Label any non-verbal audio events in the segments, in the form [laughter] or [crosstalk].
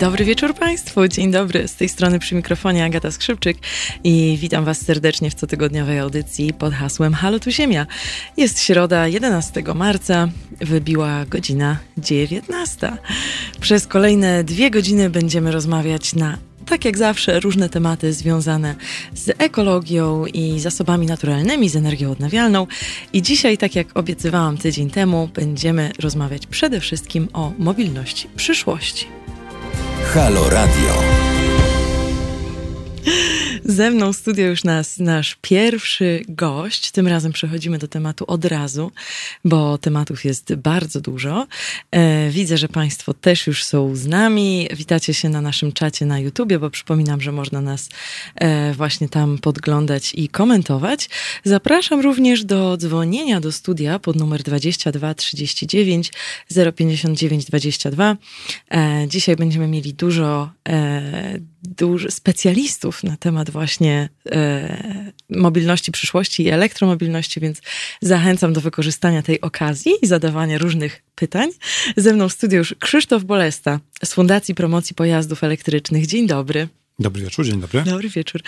Dobry wieczór Państwu, dzień dobry. Z tej strony przy mikrofonie Agata Skrzypczyk i witam Was serdecznie w cotygodniowej audycji pod hasłem Halo tu Ziemia. Jest środa 11 marca, wybiła godzina 19. Przez kolejne dwie godziny będziemy rozmawiać na tak jak zawsze, różne tematy związane z ekologią i zasobami naturalnymi, z energią odnawialną. I dzisiaj, tak jak obiecywałam tydzień temu, będziemy rozmawiać przede wszystkim o mobilności przyszłości. Halo Radio. Ze mną w studio już nas nasz pierwszy gość. Tym razem przechodzimy do tematu od razu, bo tematów jest bardzo dużo. E, widzę, że Państwo też już są z nami. Witacie się na naszym czacie na YouTubie, bo przypominam, że można nas e, właśnie tam podglądać i komentować. Zapraszam również do dzwonienia do studia pod numer 22 39 059 22. Dzisiaj będziemy mieli dużo, e, dużo specjalistów na temat właśnie e, mobilności przyszłości i elektromobilności, więc zachęcam do wykorzystania tej okazji i zadawania różnych pytań. Ze mną w studiu już Krzysztof Bolesta z Fundacji Promocji Pojazdów Elektrycznych. Dzień dobry. Dobry wieczór, dzień dobry. Dobry wieczór.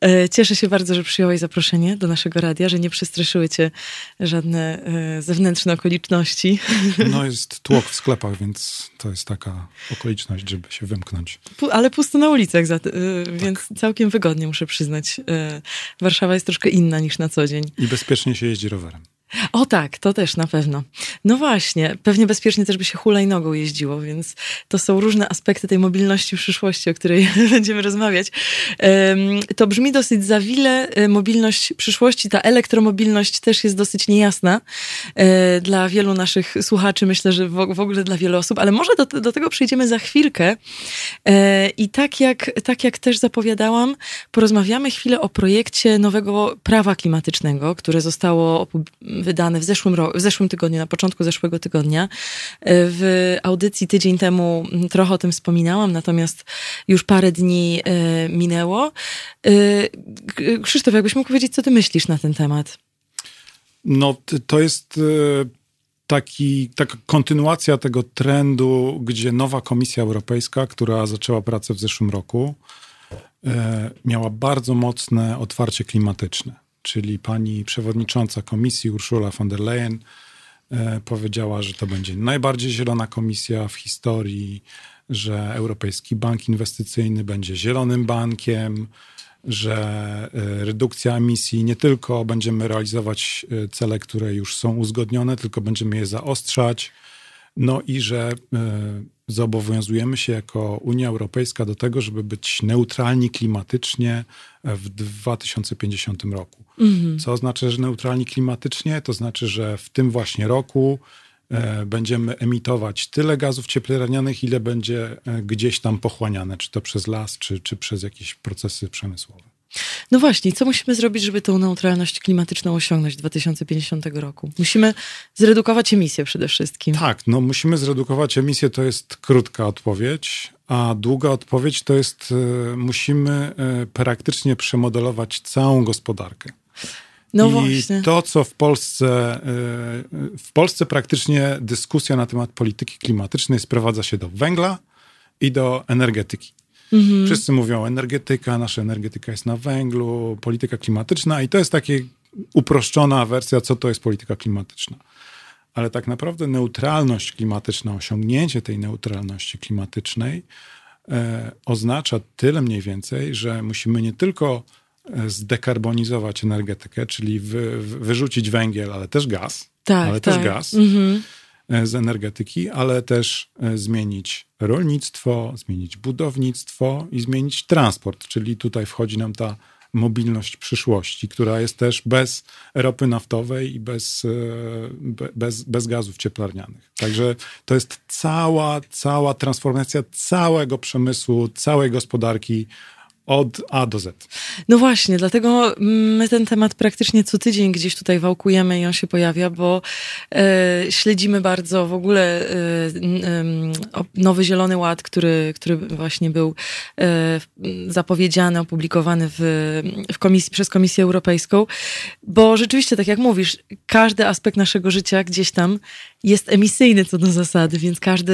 E, cieszę się bardzo, że przyjąłeś zaproszenie do naszego radia, że nie przestraszyły cię żadne e, zewnętrzne okoliczności. [laughs] No jest tłok w sklepach, więc to jest taka okoliczność, żeby się wymknąć. Ale pusto na ulicach, e, tak. więc całkiem wygodnie muszę przyznać. Warszawa jest troszkę inna niż na co dzień. I bezpiecznie się jeździ rowerem. O tak, to też na pewno. No właśnie, pewnie bezpiecznie też by się hulajnogą jeździło, więc to są różne aspekty tej mobilności w przyszłości, o której [laughs] będziemy rozmawiać. To brzmi dosyć zawile. E, mobilność przyszłości, ta elektromobilność też jest dosyć niejasna e, dla wielu naszych słuchaczy, myślę, że w ogóle dla wielu osób, ale może do, do tego przejdziemy za chwilkę. E, I tak jak, tak jak też zapowiadałam, porozmawiamy chwilę o projekcie nowego prawa klimatycznego, które zostało opublikowane wydany w zeszłym, w zeszłym tygodniu, na początku zeszłego tygodnia. E, w audycji tydzień temu trochę o tym wspominałam, natomiast już parę dni e, minęło. E, Krzysztof, jakbyś mógł powiedzieć, co ty myślisz na ten temat? No, to jest taki, taka kontynuacja tego trendu, gdzie nowa Komisja Europejska, która zaczęła pracę w zeszłym roku, miała bardzo mocne otwarcie klimatyczne czyli pani przewodnicząca komisji Ursula von der Leyen e, powiedziała, że to będzie najbardziej zielona komisja w historii, że Europejski Bank Inwestycyjny będzie zielonym bankiem, że e, redukcja emisji nie tylko będziemy realizować e, cele, które już są uzgodnione, tylko będziemy je zaostrzać. No i że zobowiązujemy się jako Unia Europejska do tego, żeby być neutralni klimatycznie w 2050 roku. Mhm. Co oznacza, że neutralni klimatycznie? To znaczy, że w tym właśnie roku e, będziemy emitować tyle gazów cieplarnianych, ile będzie e, gdzieś tam pochłaniane, czy to przez las, czy, czy przez jakieś procesy przemysłowe. No właśnie, co musimy zrobić, żeby tą neutralność klimatyczną osiągnąć 2050 roku? Musimy zredukować emisję przede wszystkim. Tak, no musimy zredukować emisję, to jest krótka odpowiedź, a długa odpowiedź to jest, e, musimy e, praktycznie przemodelować całą gospodarkę. No I właśnie. to, co w Polsce, e, w Polsce praktycznie dyskusja na temat polityki klimatycznej sprowadza się do węgla i do energetyki. Mhm. Wszyscy mówią energetyka, nasza energetyka jest na węglu, polityka klimatyczna i to jest taka uproszczona wersja, co to jest polityka klimatyczna. Ale tak naprawdę neutralność klimatyczna, osiągnięcie tej neutralności klimatycznej e, oznacza tyle mniej więcej, że musimy nie tylko zdekarbonizować energetykę, czyli wy, wyrzucić węgiel, ale też gaz, tak, ale tak. też gaz. Mhm E, z energetyki, ale też e, zmienić rolnictwo, zmienić budownictwo i zmienić transport, czyli tutaj wchodzi nam ta mobilność przyszłości, która jest też bez ropy naftowej i bez, e, bez, bez gazów cieplarnianych. Także to jest cała, cała transformacja całego przemysłu, całej gospodarki od A do Z. No właśnie, dlatego my ten temat praktycznie co tydzień gdzieś tutaj wałkujemy i on się pojawia, bo e, śledzimy bardzo w ogóle e, e, nowy Zielony Ład, który, który właśnie był e, zapowiedziany, opublikowany w, w komisji, przez Komisję Europejską, bo rzeczywiście, tak jak mówisz, każdy aspekt naszego życia gdzieś tam jest emisyjny co do zasady, więc każdy,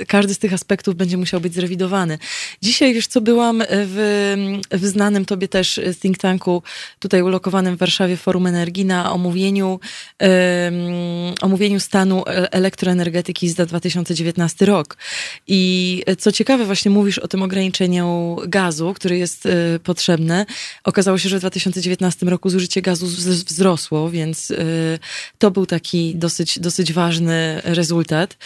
y, każdy z tych aspektów będzie musiał być zrewidowany. Dzisiaj, wiesz co, byłam w, w znanym tobie też think tanku, tutaj ulokowanym w Warszawie Forum Energii na omówieniu, um, omówieniu stanu e, elektroenergetyki za 2019 rok. I co ciekawe, właśnie mówisz o tym ograniczeniu gazu, który jest y, potrzebne. Okazało się, że w 2019 roku zużycie gazu wzrosło, więc y, to był taki dosyć dosyć ważny rezultat.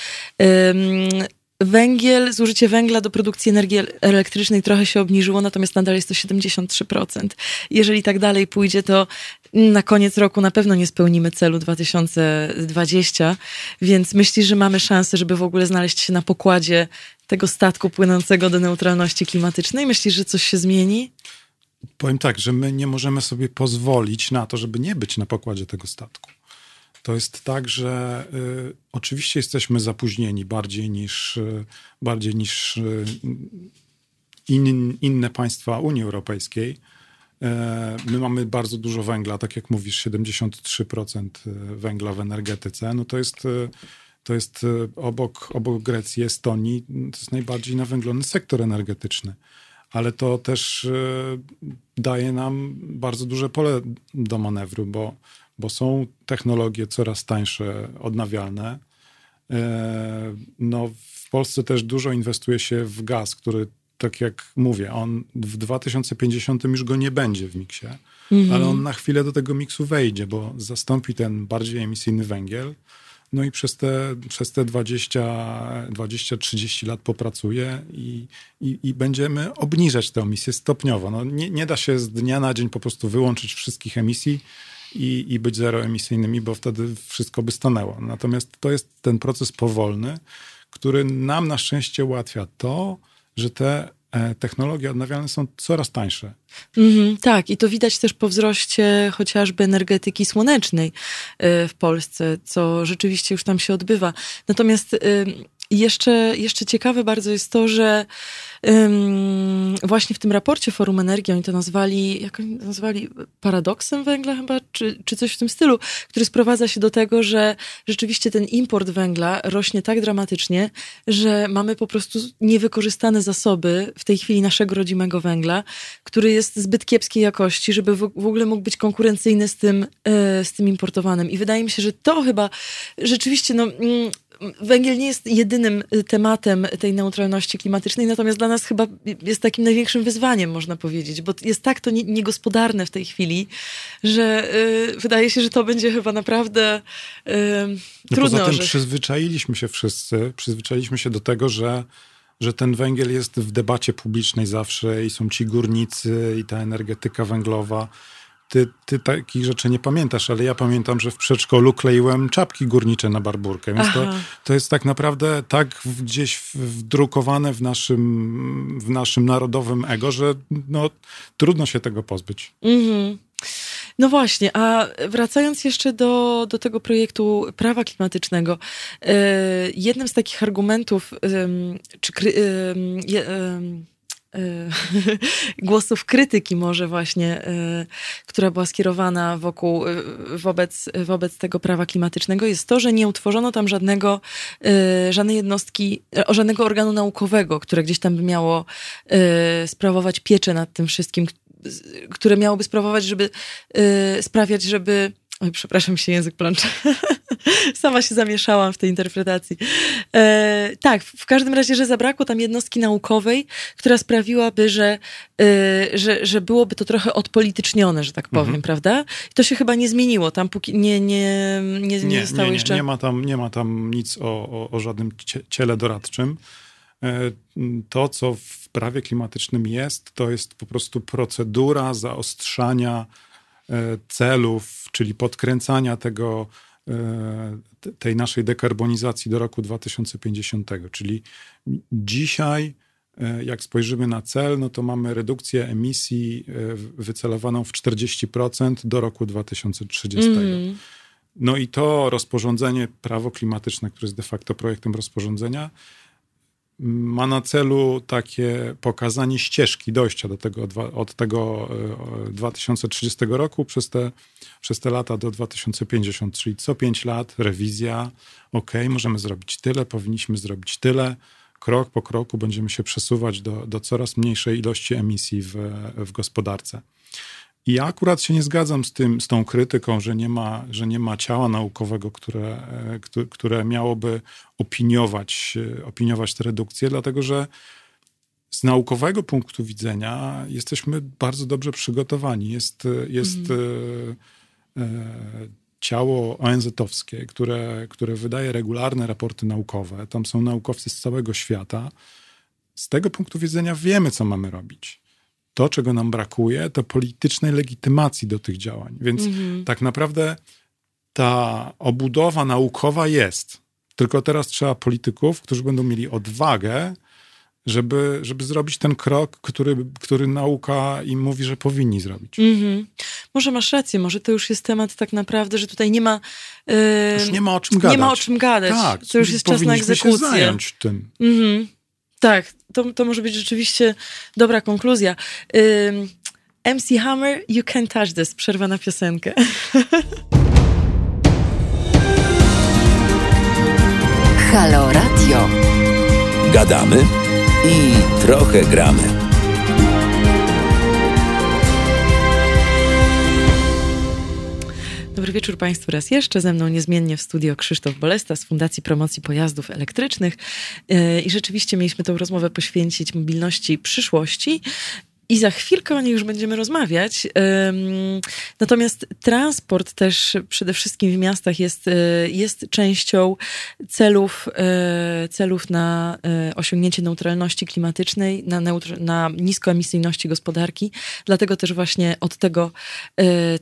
Węgiel, zużycie węgla do produkcji energii elektrycznej trochę się obniżyło, natomiast nadal jest to 73%. Jeżeli tak dalej pójdzie, to na koniec roku na pewno nie spełnimy celu 2020, więc myślisz, że mamy szansę, żeby w ogóle znaleźć się na pokładzie tego statku płynącego do neutralności klimatycznej? Myślisz, że coś się zmieni? Powiem tak, że my nie możemy sobie pozwolić na to, żeby nie być na pokładzie tego statku. To jest tak, że y, oczywiście jesteśmy zapóźnieni bardziej niż, y, bardziej niż y, in, inne państwa Unii Europejskiej. E, my mamy bardzo dużo węgla, tak jak mówisz, 73% węgla w energetyce. No to jest, to jest obok, obok Grecji, Estonii, to jest najbardziej nawęglony sektor energetyczny. Ale to też daje nam bardzo duże pole do manewru, bo bo są technologie coraz tańsze, odnawialne. E, no, w Polsce też dużo inwestuje się w gaz, który, tak jak mówię, on w 2050 już go nie będzie w miksie, mhm. ale on na chwilę do tego miksu wejdzie, bo zastąpi ten bardziej emisyjny węgiel. No i przez te, przez te 20-30 lat popracuje i, i, i, będziemy obniżać te emisje stopniowo. No nie, nie da się z dnia na dzień po prostu wyłączyć wszystkich emisji i, i być zeroemisyjnymi, bo wtedy wszystko by stanęło. Natomiast to jest ten proces powolny, który nam na szczęście ułatwia to, że te e, technologie odnawialne są coraz tańsze. Mm, tak, i to widać też po wzroście chociażby energetyki słonecznej e, w Polsce, co rzeczywiście już tam się odbywa. Natomiast jeszcze, jeszcze ciekawe bardzo jest to, że właśnie w tym raporcie Forum Energii oni to nazwali, jak oni nazwali, paradoksem węgla chyba, czy, czy coś w tym stylu, który sprowadza się do tego, że rzeczywiście ten import węgla rośnie tak dramatycznie, że mamy po prostu niewykorzystane zasoby w tej chwili naszego rodzimego węgla, który jest zbyt kiepskiej jakości, żeby w, w ogóle mógł być konkurencyjny z tym, e, z tym importowanym. I wydaje mi się, że to chyba rzeczywiście, no mm, węgiel nie jest jedynym y, tematem tej neutralności klimatycznej, natomiast dla nas chyba jest takim największym wyzwaniem, można powiedzieć, bo jest tak to niegospodarne w tej chwili, że y, wydaje się, że to będzie chyba naprawdę y, no trudno. Poza tym przyzwyczailiśmy się wszyscy, przyzwyczailiśmy się do tego, że że ten węgiel jest w debacie publicznej zawsze i są ci górnicy i ta energetyka węglowa ty, ty takich rzeczy nie pamiętasz, ale ja pamiętam, że w przedszkolu kleiłem czapki górnicze na barburkę, więc to, to jest tak naprawdę tak gdzieś wdrukowane w naszym, w naszym narodowym ego, że no, trudno się tego pozbyć. Mhm. No właśnie, a wracając jeszcze do, do tego projektu prawa klimatycznego, yy, jednym z takich argumentów, czy yy, [laughs] głosów krytyki może właśnie, y, która była skierowana wokół, y, wobec, wobec tego prawa klimatycznego jest to, że nie utworzono tam żadnego, żadnej jednostki, żadnego organu naukowego, które gdzieś tam by miało sprawować pieczę nad tym wszystkim, które miałoby sprawować, żeby sprawiać, żeby Oj, przepraszam się, język plącze. [laughs] Sama się zamieszałam w tej interpretacji. E, tak, w każdym razie, że zabrakło tam jednostki naukowej, która sprawiłaby, że, e, że, że byłoby to trochę odpolitycznione, że tak powiem, mhm. prawda? I to się chyba nie zmieniło. Tam póki nie, nie, nie, nie, zostało nie, jeszcze. Nie ma, tam, nie ma tam nic o, o, o żadnym ciele doradczym. E, to, co w prawie klimatycznym jest, to jest po prostu procedura zaostrzania celów, czyli podkręcania tego, e, tej naszej dekarbonizacji do roku 2050. Czyli dzisiaj, e, jak spojrzymy na cel, no to mamy redukcję emisji wycelowaną w 40% do roku 2030. Mm. No i to rozporządzenie, prawo klimatyczne, które jest de facto projektem rozporządzenia, ma na celu takie pokazanie ścieżki dojścia do tego, od tego 2030 e, roku przez te, przez te lata do 2050, czyli co 5 lat rewizja, ok, możemy zrobić tyle, powinniśmy zrobić tyle, krok po kroku będziemy się przesuwać do, do coraz mniejszej ilości emisji w, w gospodarce. I ja akurat się nie zgadzam z, tym, z tą krytyką, że nie ma, że nie ma ciała naukowego, które, które miałoby opiniować, opiniować te redukcje, dlatego że z naukowego punktu widzenia jesteśmy bardzo dobrze przygotowani. Jest, jest mhm. e, ciało ONZ-owskie, które, które wydaje regularne raporty naukowe. Tam są naukowcy z całego świata. Z tego punktu widzenia wiemy, co mamy robić to, czego nam brakuje, to politycznej legitymacji do tych działań. Więc mhm. tak naprawdę ta obudowa naukowa jest. Tylko teraz trzeba polityków, którzy będą mieli odwagę, żeby, żeby zrobić ten krok, który, który nauka im mówi, że powinni zrobić. Mhm. Może masz rację, może to już jest temat tak naprawdę, że tutaj nie ma. Yy, już nie ma o czym gadać. Nie ma o czym gadać. Tak, to już jest czas na egzekucję. się zająć tym. Mhm. Tak, to, to może być rzeczywiście dobra konkluzja. Um, MC Hammer, You Can't Touch This. Przerwa na piosenkę. Halo Radio. Gadamy i trochę gramy. Dobry wieczór Państwu raz jeszcze. Ze mną niezmiennie w studio Krzysztof Bolesta z Fundacji Promocji Pojazdów Elektrycznych. E, I rzeczywiście mieliśmy tę rozmowę poświęcić mobilności przyszłości i za chwilkę o niej już będziemy rozmawiać. Natomiast transport też przede wszystkim w miastach jest, e, jest częścią celów, e, celów na e, osiągnięcie neutralności klimatycznej, na, neutr- na niskoemisyjności gospodarki. Dlatego też właśnie od tego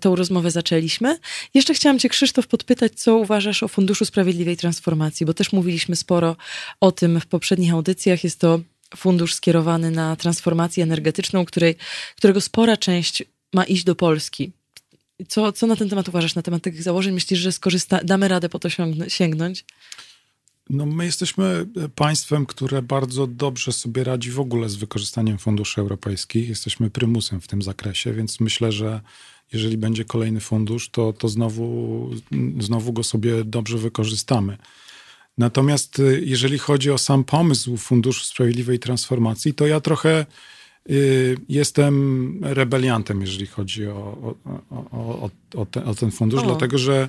tą rozmowę zaczęliśmy. Jeszcze chciałam Cię, Krzysztof, podpytać, co uważasz o Funduszu Sprawiedliwej Transformacji, bo też mówiliśmy sporo o tym w poprzednich audycjach. Jest to fundusz skierowany na transformację energetyczną, której, którego spora część ma iść do Polski. Co, co na ten temat uważasz, na temat tych założeń? Myślisz, że skorzysta, damy radę po to sięgnąć? No, my jesteśmy państwem, które bardzo dobrze sobie radzi w ogóle z wykorzystaniem funduszy europejskich. Jesteśmy prymusem w tym zakresie, więc myślę, że jeżeli będzie kolejny fundusz, to, to znowu, znowu go sobie dobrze wykorzystamy. Natomiast y, jeżeli chodzi o sam pomysł Funduszu Sprawiedliwej Transformacji, to ja trochę y, jestem rebeliantem, jeżeli chodzi o, o, o, o, ten, o ten fundusz, dlatego że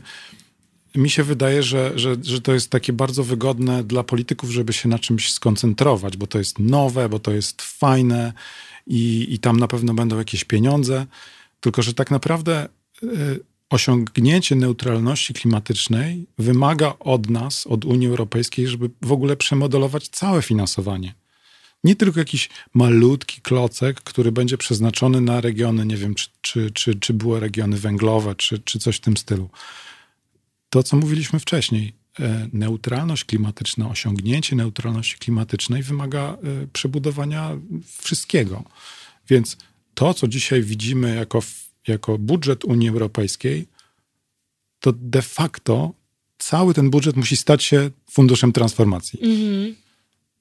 mi się wydaje, że, że, że to jest takie bardzo wygodne dla polityków, żeby się na czymś skoncentrować, bo to jest nowe, bo to jest fajne i, i tam na pewno będą jakieś pieniądze. Tylko, że tak naprawdę y, osiągnięcie neutralności klimatycznej wymaga od nas, od Unii Europejskiej, żeby w ogóle przemodelować całe finansowanie. Nie tylko jakiś malutki klocek, który będzie przeznaczony na regiony, nie wiem, czy, czy, czy, czy były regiony węglowe, czy, czy coś w tym stylu. To, co mówiliśmy wcześniej, e, neutralność klimatyczna, osiągnięcie neutralności klimatycznej wymaga e, przebudowania wszystkiego. Więc to, co dzisiaj widzimy jako jako budżet Unii Europejskiej, to de facto cały ten budżet musi stać się funduszem transformacji. Mhm.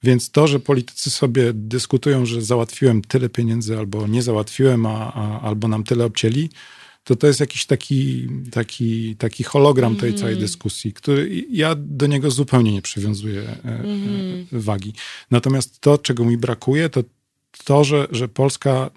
Więc to, że politycy sobie dyskutują, że załatwiłem tyle pieniędzy albo nie załatwiłem, a, a albo nam tyle obcięli, to to jest jakiś taki, taki, taki hologram tej mm. całej dyskusji, który ja do niego zupełnie nie przywiązuję mm. wagi. Natomiast to, czego mi brakuje, to to, że, że Polska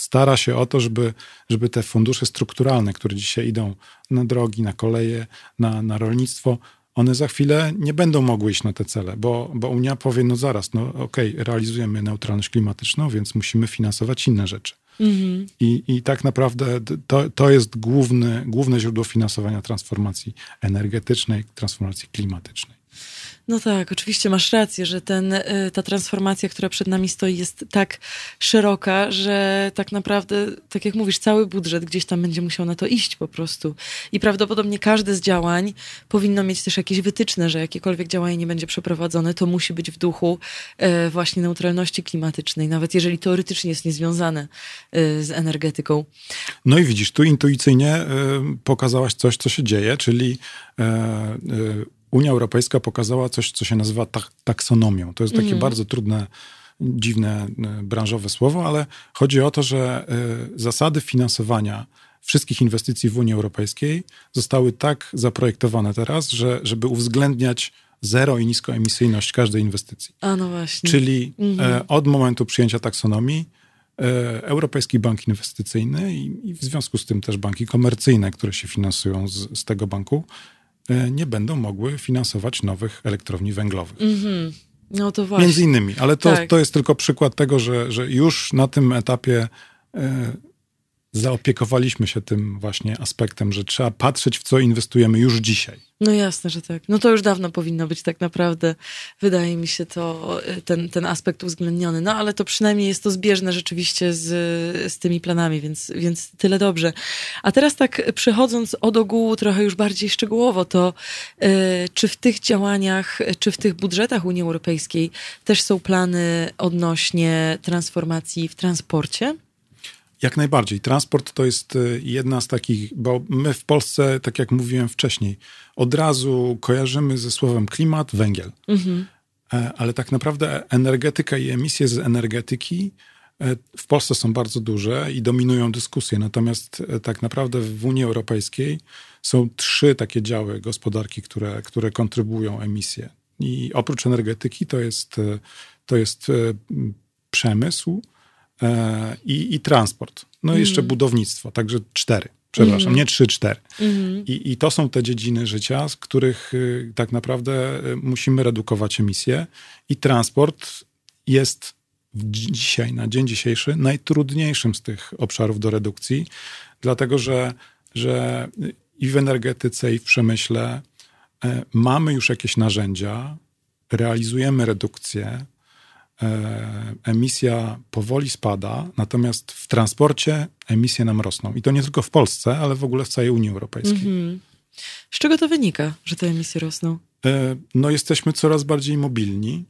stara się o to, żeby, żeby te fundusze strukturalne, które dzisiaj idą na drogi, na koleje, na, na rolnictwo, one za chwilę nie będą mogły iść na te cele, bo, bo Unia powie, no zaraz, no okej, okay, realizujemy neutralność klimatyczną, więc musimy finansować inne rzeczy. Mhm. I, I tak naprawdę to, to jest główny, główne źródło finansowania transformacji energetycznej, transformacji klimatycznej. No tak, oczywiście masz rację, że ten, y, ta transformacja, która przed nami stoi, jest tak szeroka, że tak naprawdę, tak jak mówisz, cały budżet gdzieś tam będzie musiał na to iść po prostu. I prawdopodobnie każde z działań powinno mieć też jakieś wytyczne, że jakiekolwiek działanie nie będzie przeprowadzone, to musi być w duchu y, właśnie neutralności klimatycznej, nawet jeżeli teoretycznie jest niezwiązane y, z energetyką. No i widzisz, tu intuicyjnie pokazałaś coś, co się dzieje, czyli Unia Europejska pokazała coś, co się nazywa tak, taksonomią. To jest takie mhm. bardzo trudne, dziwne, e, branżowe słowo, ale chodzi o to, że zasady finansowania wszystkich inwestycji w Unii Europejskiej zostały tak zaprojektowane teraz, że, żeby uwzględniać zero i niskoemisyjność każdej inwestycji. A no właśnie. Czyli mhm. od momentu przyjęcia taksonomii E, Europejski Bank Inwestycyjny i, i, w związku z tym też banki komercyjne, które się finansują z, z tego banku, e, nie będą mogły finansować nowych elektrowni węglowych. Mm-hmm. No to właśnie. Między innymi, ale to, tak. to jest tylko przykład tego, że, że już na tym etapie e, zaopiekowaliśmy się tym właśnie aspektem, że trzeba patrzeć, w co inwestujemy już dzisiaj. No jasne, że tak. No to już dawno powinno być tak naprawdę, wydaje mi się to, y, ten, ten aspekt uwzględniony. No ale to przynajmniej jest to zbieżne rzeczywiście z, z tymi planami, więc, więc tyle dobrze. A teraz tak przechodząc od ogółu trochę już bardziej szczegółowo, to y, czy w tych działaniach, czy w tych budżetach Unii Europejskiej też są plany odnośnie transformacji w transporcie? Jak najbardziej. Transport to jest y, jedna z takich, bo my w Polsce, tak jak mówiłem wcześniej, od razu kojarzymy ze słowem klimat, węgiel. Mhm. E, ale tak naprawdę energetyka i emisje z energetyki e, w Polsce są bardzo duże i dominują dyskusje. Natomiast e, tak naprawdę w Unii Europejskiej są trzy takie działy gospodarki, które, które kontrybują emisje. I oprócz energetyki to jest, to jest przemysł, i, i transport. No i jeszcze mm. budownictwo, także cztery. Przepraszam, mm. nie trzy, cztery. Mm. I, I to są te dziedziny życia, z których y, tak naprawdę y, musimy redukować emisje. I transport jest dzisiaj, na dzień dzisiejszy, najtrudniejszym z tych obszarów do redukcji, dlatego że, że i w energetyce, i w przemyśle e, mamy już jakieś narzędzia, realizujemy redukcję, emisja powoli spada, natomiast w transporcie emisje nam rosną. I to nie tylko w Polsce, ale w ogóle w całej Unii Europejskiej. Mm-hmm. Z czego to wynika, że te emisje rosną? E, no, jesteśmy coraz bardziej mobilni,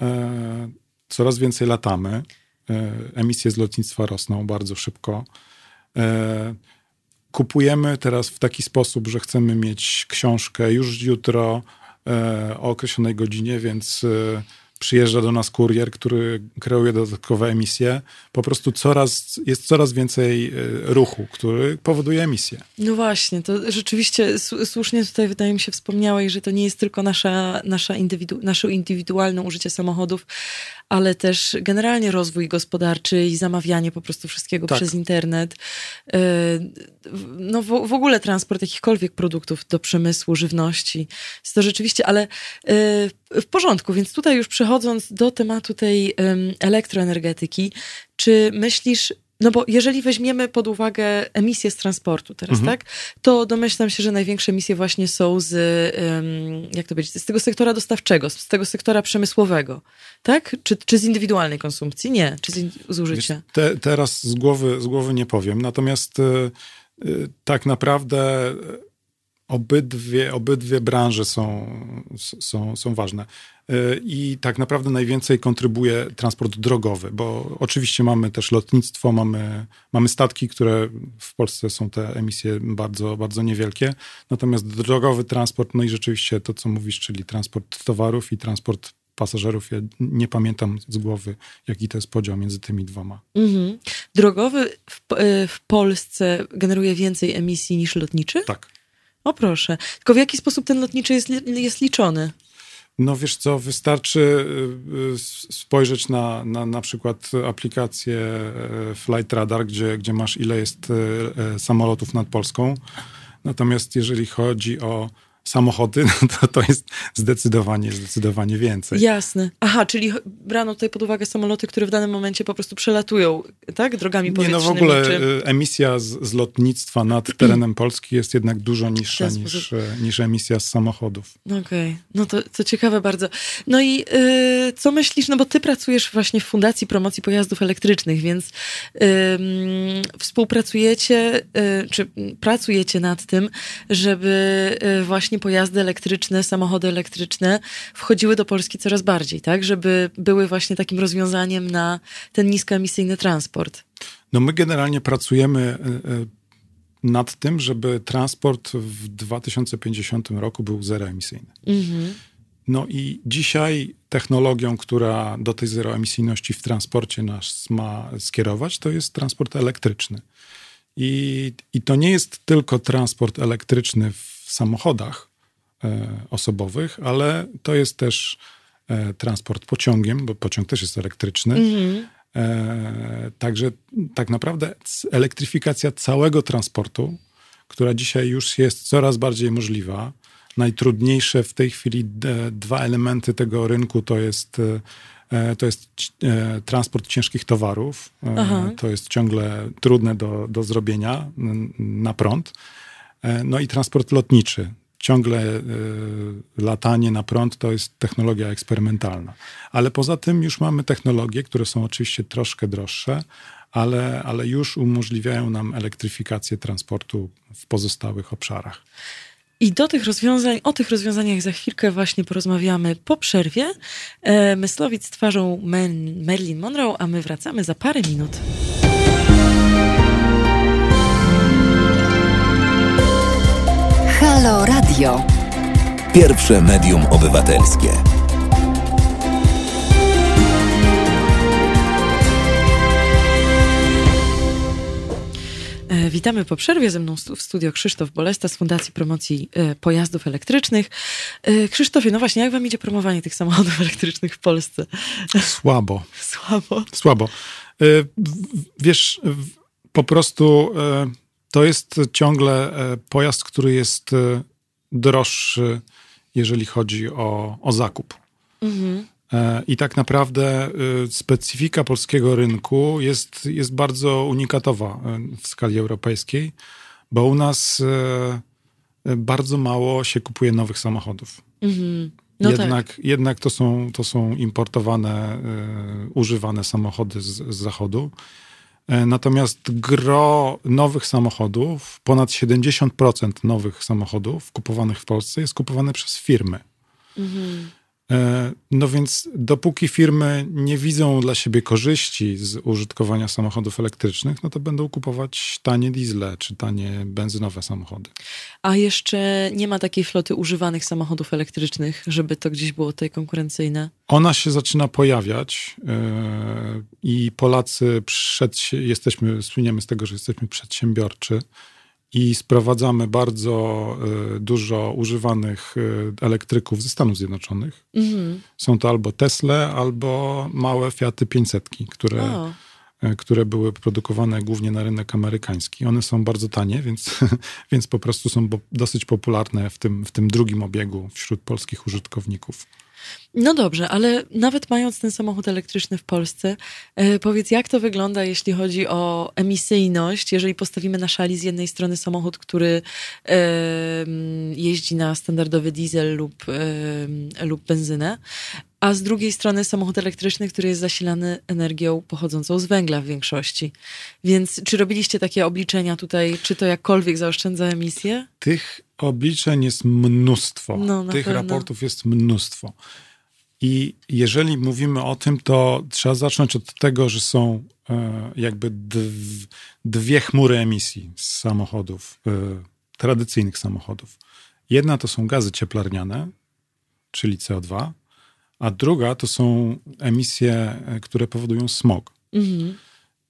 e, coraz więcej latamy. Emisje z lotnictwa rosną bardzo szybko. Kupujemy teraz w taki sposób, że chcemy mieć książkę już jutro o określonej godzinie, więc przyjeżdża do nas kurier, który kreuje dodatkowe emisje. Po prostu coraz, jest coraz więcej e, ruchu, który powoduje emisję. No właśnie, to rzeczywiście słusznie tutaj wydaje mi się wspomniałeś, że to nie jest tylko nasza, nasza indywidu nasze indywidualne użycie samochodów, ale też generalnie rozwój gospodarczy i zamawianie po prostu wszystkiego tak. przez internet. E, no w, w, ogóle transport jakichkolwiek produktów do przemysłu, żywności. Jest to rzeczywiście, ale e, w porządku, więc tutaj już przechodząc do tematu tej elektroenergetyki, czy myślisz, no bo jeżeli weźmiemy pod uwagę emisje z transportu teraz, mhm. tak, to domyślam się, że największe emisje właśnie są z, jak to powiedzieć, z tego sektora dostawczego, z tego sektora przemysłowego, tak? Czy, czy z indywidualnej konsumpcji? Nie, czy z, z użycia? Te, teraz z głowy, z głowy nie powiem, natomiast y, y, tak naprawdę obydwie, obydwie branże są, są, są ważne. Y, I tak naprawdę najwięcej kontrybuje transport drogowy, bo oczywiście mamy też lotnictwo, mamy, mamy statki, które w Polsce są te emisje bardzo, bardzo niewielkie. Natomiast drogowy transport, no i rzeczywiście to, co mówisz, czyli transport towarów i transport pasażerów. Ja nie pamiętam z głowy, jaki to jest podział między tymi dwoma. Mhm. Drogowy w, y, w Polsce generuje więcej emisji niż lotniczy? Tak. O proszę. Tylko w jaki sposób ten lotniczy jest, jest liczony? No wiesz co, wystarczy y, y, spojrzeć na, na na przykład aplikację e, Flight Radar, gdzie, gdzie masz ile jest e, e, samolotów nad Polską. Natomiast jeżeli chodzi o samochody, [laughs] no to, to jest zdecydowanie, zdecydowanie więcej. Jasne. Aha, czyli brano tutaj pod uwagę samoloty, które w danym momencie po prostu przelatują, tak? Drogami powietrznymi. Nie, no w ogóle czy... Y, emisja z, z, lotnictwa nad [clears throat] terenem Polski jest jednak dużo niższa niż, y, niż emisja z samochodów. Okej, okay. no to, to ciekawe bardzo. No i yy, co myślisz, no bo ty pracujesz właśnie w Fundacji Promocji Pojazdów Elektrycznych, więc yy, współpracujecie, yy, czy pracujecie nad tym, żeby y, właśnie pojazdy elektryczne, samochody elektryczne wchodziły do Polski coraz bardziej, tak? Żeby były właśnie takim rozwiązaniem na ten niskoemisyjny transport. No my generalnie pracujemy e, e, nad tym, żeby transport w 2050 roku był zeroemisyjny. Mhm. No i dzisiaj technologią, która do tej zeroemisyjności w transporcie nas ma skierować, to jest transport elektryczny. I, i to nie jest tylko transport elektryczny w samochodach osobowych, ale to jest też e, transport pociągiem, bo pociąg też jest elektryczny. Mhm. E, także tak naprawdę elektryfikacja całego transportu, która dzisiaj już jest coraz bardziej możliwa, najtrudniejsze w tej chwili dwa elementy tego rynku to jest, e, to jest e, transport ciężkich towarów. E, Aha. To jest ciągle trudne do, do zrobienia na prąd. No i transport lotniczy. Ciągle latanie na prąd to jest technologia eksperymentalna. Ale poza tym już mamy technologie, które są oczywiście troszkę droższe, ale, ale już umożliwiają nam elektryfikację transportu w pozostałych obszarach. I do tych rozwiązań, o tych rozwiązaniach za chwilkę właśnie porozmawiamy po przerwie. E, Myslowic twarzą Marilyn Monroe, a my wracamy za parę minut. Halo Radio. Pierwsze medium obywatelskie. E, witamy po przerwie. Ze mną w studio Krzysztof Bolesta z Fundacji Promocji e, Pojazdów Elektrycznych. E, Krzysztofie, no właśnie, jak wam idzie promowanie tych samochodów [laughs] elektrycznych w Polsce? Słabo. [laughs] Słabo. Słabo. Wiesz, po prostu to jest ciągle pojazd, który jest droższy, jeżeli chodzi o, o zakup. Mhm. E, I tak naprawdę specyfika polskiego rynku jest, jest bardzo unikatowa w skali europejskiej, bo u nas bardzo mało się kupuje nowych samochodów. Mhm. No jednak, tak. jednak to są, to są importowane, używane samochody z, z zachodu. E, natomiast gro nowych samochodów, ponad 70% nowych samochodów kupowanych w Polsce jest kupowane przez firmy. Mhm. E, no więc dopóki firmy nie widzą dla siebie korzyści z użytkowania samochodów elektrycznych, no to będą kupować tanie diesle czy tanie benzynowe samochody. A jeszcze nie ma takiej floty używanych samochodów elektrycznych, żeby to gdzieś było tutaj konkurencyjne? Ona się zaczyna pojawiać yy, i Polacy przed, jesteśmy, słyniemy z tego, że jesteśmy przedsiębiorczy i sprowadzamy bardzo y, dużo używanych y, elektryków ze Stanów Zjednoczonych. Mhm. Są to albo Tesla, albo małe Fiaty 500, które, y, które były produkowane głównie na rynek amerykański. One są bardzo tanie, więc, [laughs] więc po prostu są dosyć popularne w tym, w tym drugim obiegu wśród polskich użytkowników. No dobrze, ale nawet mając ten samochód elektryczny w Polsce, e, powiedz, jak to wygląda, jeśli chodzi o emisyjność, jeżeli postawimy na szali z jednej strony samochód, który e, jeździ na standardowy diesel lub, e, lub benzynę, a z drugiej strony samochód elektryczny, który jest zasilany energią pochodzącą z węgla w większości. Więc czy robiliście takie obliczenia tutaj, czy to jakkolwiek zaoszczędza emisję? Tych obliczeń jest mnóstwo. No, Tych pewno. raportów jest mnóstwo. I jeżeli mówimy o tym, to trzeba zacząć od tego, że są e, jakby dwie chmury emisji z samochodów, e, tradycyjnych samochodów. Jedna to są gazy cieplarniane, czyli CO2, a druga to są emisje, e, które powodują smog. Mhm.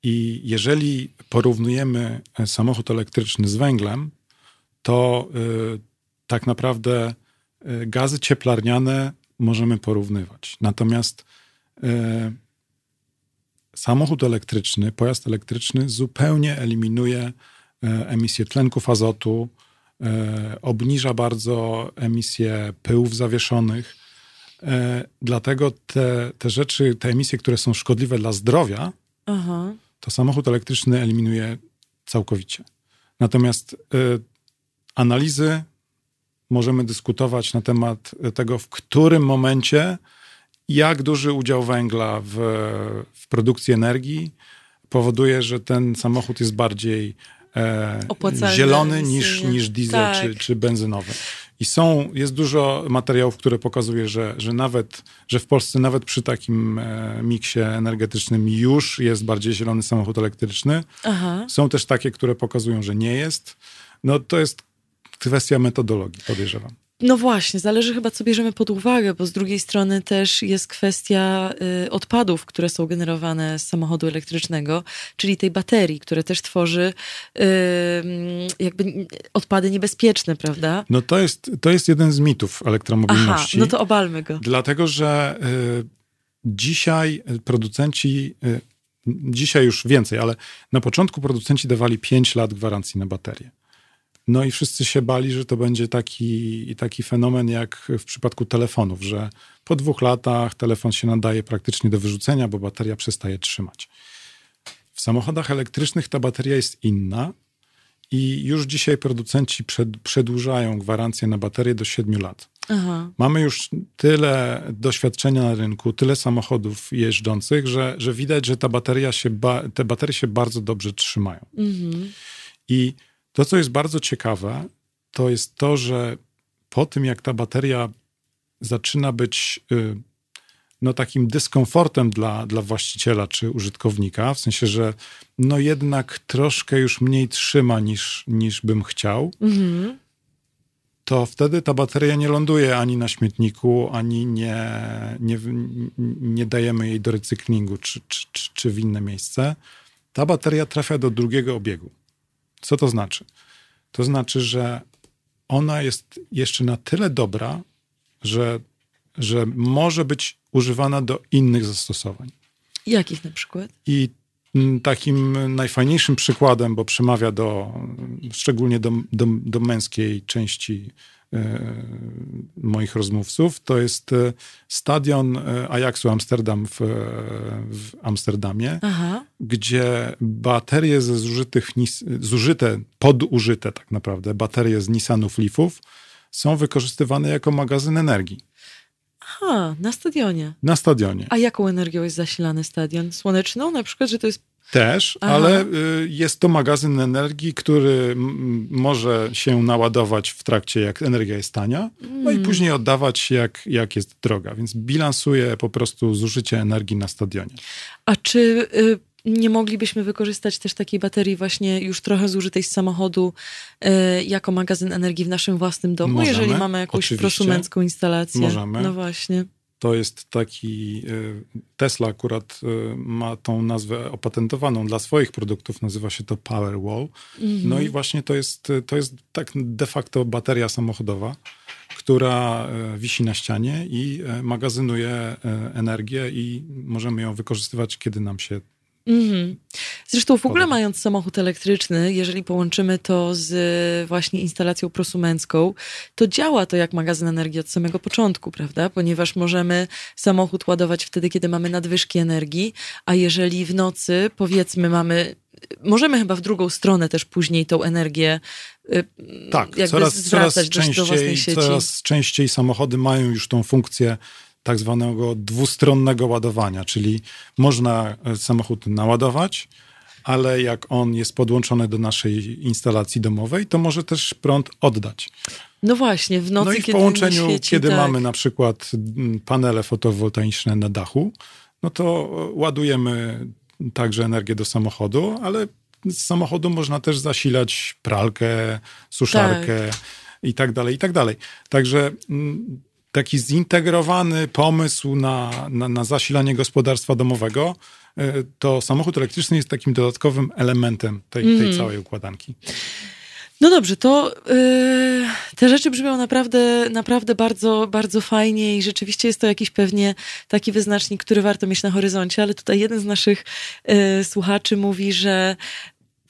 I jeżeli porównujemy samochód elektryczny z węglem, to y, tak naprawdę y, gazy cieplarniane możemy porównywać. Natomiast y, samochód elektryczny, pojazd elektryczny zupełnie eliminuje emisję tlenków azotu, obniża bardzo emisję pyłów zawieszonych. Dlatego te, te rzeczy, te emisje, które są szkodliwe dla zdrowia, Aha. to samochód elektryczny eliminuje całkowicie. Natomiast analizy możemy dyskutować na temat tego, w którym momencie, jak duży udział węgla w, w produkcji energii powoduje, że ten samochód jest bardziej e, zielony niż, niż diesel tak. czy, czy benzynowy. I są, jest dużo materiałów, które pokazuje, że, że nawet, że w Polsce nawet przy takim e, miksie energetycznym już jest bardziej zielony samochód elektryczny. Aha. Są też takie, które pokazują, że nie jest. No to jest kwestia metodologii, podejrzewam. No właśnie, zależy chyba, co bierzemy pod uwagę, bo z drugiej strony też jest kwestia y, odpadów, które są generowane z samochodu elektrycznego, czyli tej baterii, które też tworzy y, jakby odpady niebezpieczne, prawda? No to jest, to jest jeden z mitów elektromobilności. Aha, no to obalmy go. Dlatego, że y, dzisiaj producenci, dzisiaj już więcej, ale na początku producenci dawali 5 lat gwarancji na baterię. No i wszyscy się bali, że to będzie taki, taki fenomen jak w przypadku telefonów, że po dwóch latach telefon się nadaje praktycznie do wyrzucenia, bo bateria przestaje trzymać. W samochodach elektrycznych ta bateria jest inna i już dzisiaj producenci przed, przedłużają gwarancję na baterię do 7 lat. Aha. Mamy już tyle doświadczenia na rynku, tyle samochodów jeżdżących, że, że widać, że ta bateria się ba, te baterie się bardzo dobrze trzymają. Mhm. I to, co jest bardzo ciekawe, to jest to, że po tym, jak ta bateria zaczyna być y, no, takim dyskomfortem dla, dla właściciela czy użytkownika, w sensie, że no jednak troszkę już mniej trzyma niż, niż bym chciał, Mhm. to wtedy ta bateria nie ląduje ani na śmietniku, ani nie, nie, nie dajemy jej do recyklingu czy, czy, czy, czy w inne miejsce. Ta bateria trafia do drugiego obiegu. Co to znaczy? To znaczy, że ona jest jeszcze na tyle dobra, że, że może być używana do innych zastosowań. Jakich na przykład? I mm, takim najfajniejszym przykładem, bo przemawia do, szczególnie do, do, do męskiej części moich rozmówców, to jest e, stadion e, Ajaxu Amsterdam w, w Amsterdamie, Aha. gdzie baterie ze zużytych, zużyte, podużyte tak naprawdę, baterie z Nissanów Leafów są wykorzystywane jako magazyn energii Aha, na stadionie. na stadionie. A jaką energią jest zasilany stadion? Słoneczną na przykład, że to jest... Też, Aha. ale y, jest to magazyn energii, który może się naładować w trakcie, jak energia jest tania, no i Mm. później oddawać, jak, jak jest droga. Więc bilansuje po prostu zużycie energii na stadionie. A czy y, nie moglibyśmy wykorzystać też takiej baterii właśnie już trochę zużytej z samochodu y, jako magazyn energii w naszym własnym domu, Możemy, jeżeli mamy jakąś oczywiście. prosumencką instalację? Możemy. No właśnie. To jest taki. y, Tesla akurat y, ma tą nazwę opatentowaną dla swoich produktów, nazywa się to Powerwall. Mhm. No i właśnie to jest, to jest tak de facto bateria samochodowa, która e, wisi na ścianie i e, magazynuje e, energię i możemy ją wykorzystywać, kiedy nam się Mhm. Zresztą w ogóle mając samochód elektryczny, jeżeli połączymy to z y, właśnie instalacją prosumencką, to działa to jak magazyn energii od samego początku, prawda? Ponieważ możemy samochód ładować wtedy, kiedy mamy nadwyżki energii, a jeżeli w nocy, powiedzmy, mamy możemy chyba w drugą stronę też później tą energię y, Tak, coraz, zwracać coraz, częściej, coraz częściej samochody mają już tą funkcję tak zwanego dwustronnego ładowania, czyli można e, samochód naładować, ale jak on jest podłączony do naszej instalacji domowej, to może też prąd oddać. No właśnie, w nocy, No i w kiedy połączeniu, świeci, kiedy tak. mamy na przykład mm, panele fotowoltaiczne na dachu, no to e, ładujemy także energię do samochodu, ale z samochodu można też zasilać pralkę, suszarkę i tak dalej, i tak dalej. Także mm, taki zintegrowany pomysł na, na, na zasilanie gospodarstwa domowego, e, to samochód elektryczny jest takim dodatkowym elementem tej, tej Mhm. całej układanki. No dobrze, to yy, te rzeczy brzmią naprawdę, naprawdę bardzo, bardzo fajnie i rzeczywiście jest to jakiś pewnie taki wyznacznik, który warto mieć na horyzoncie, ale tutaj jeden z naszych yy, słuchaczy mówi, że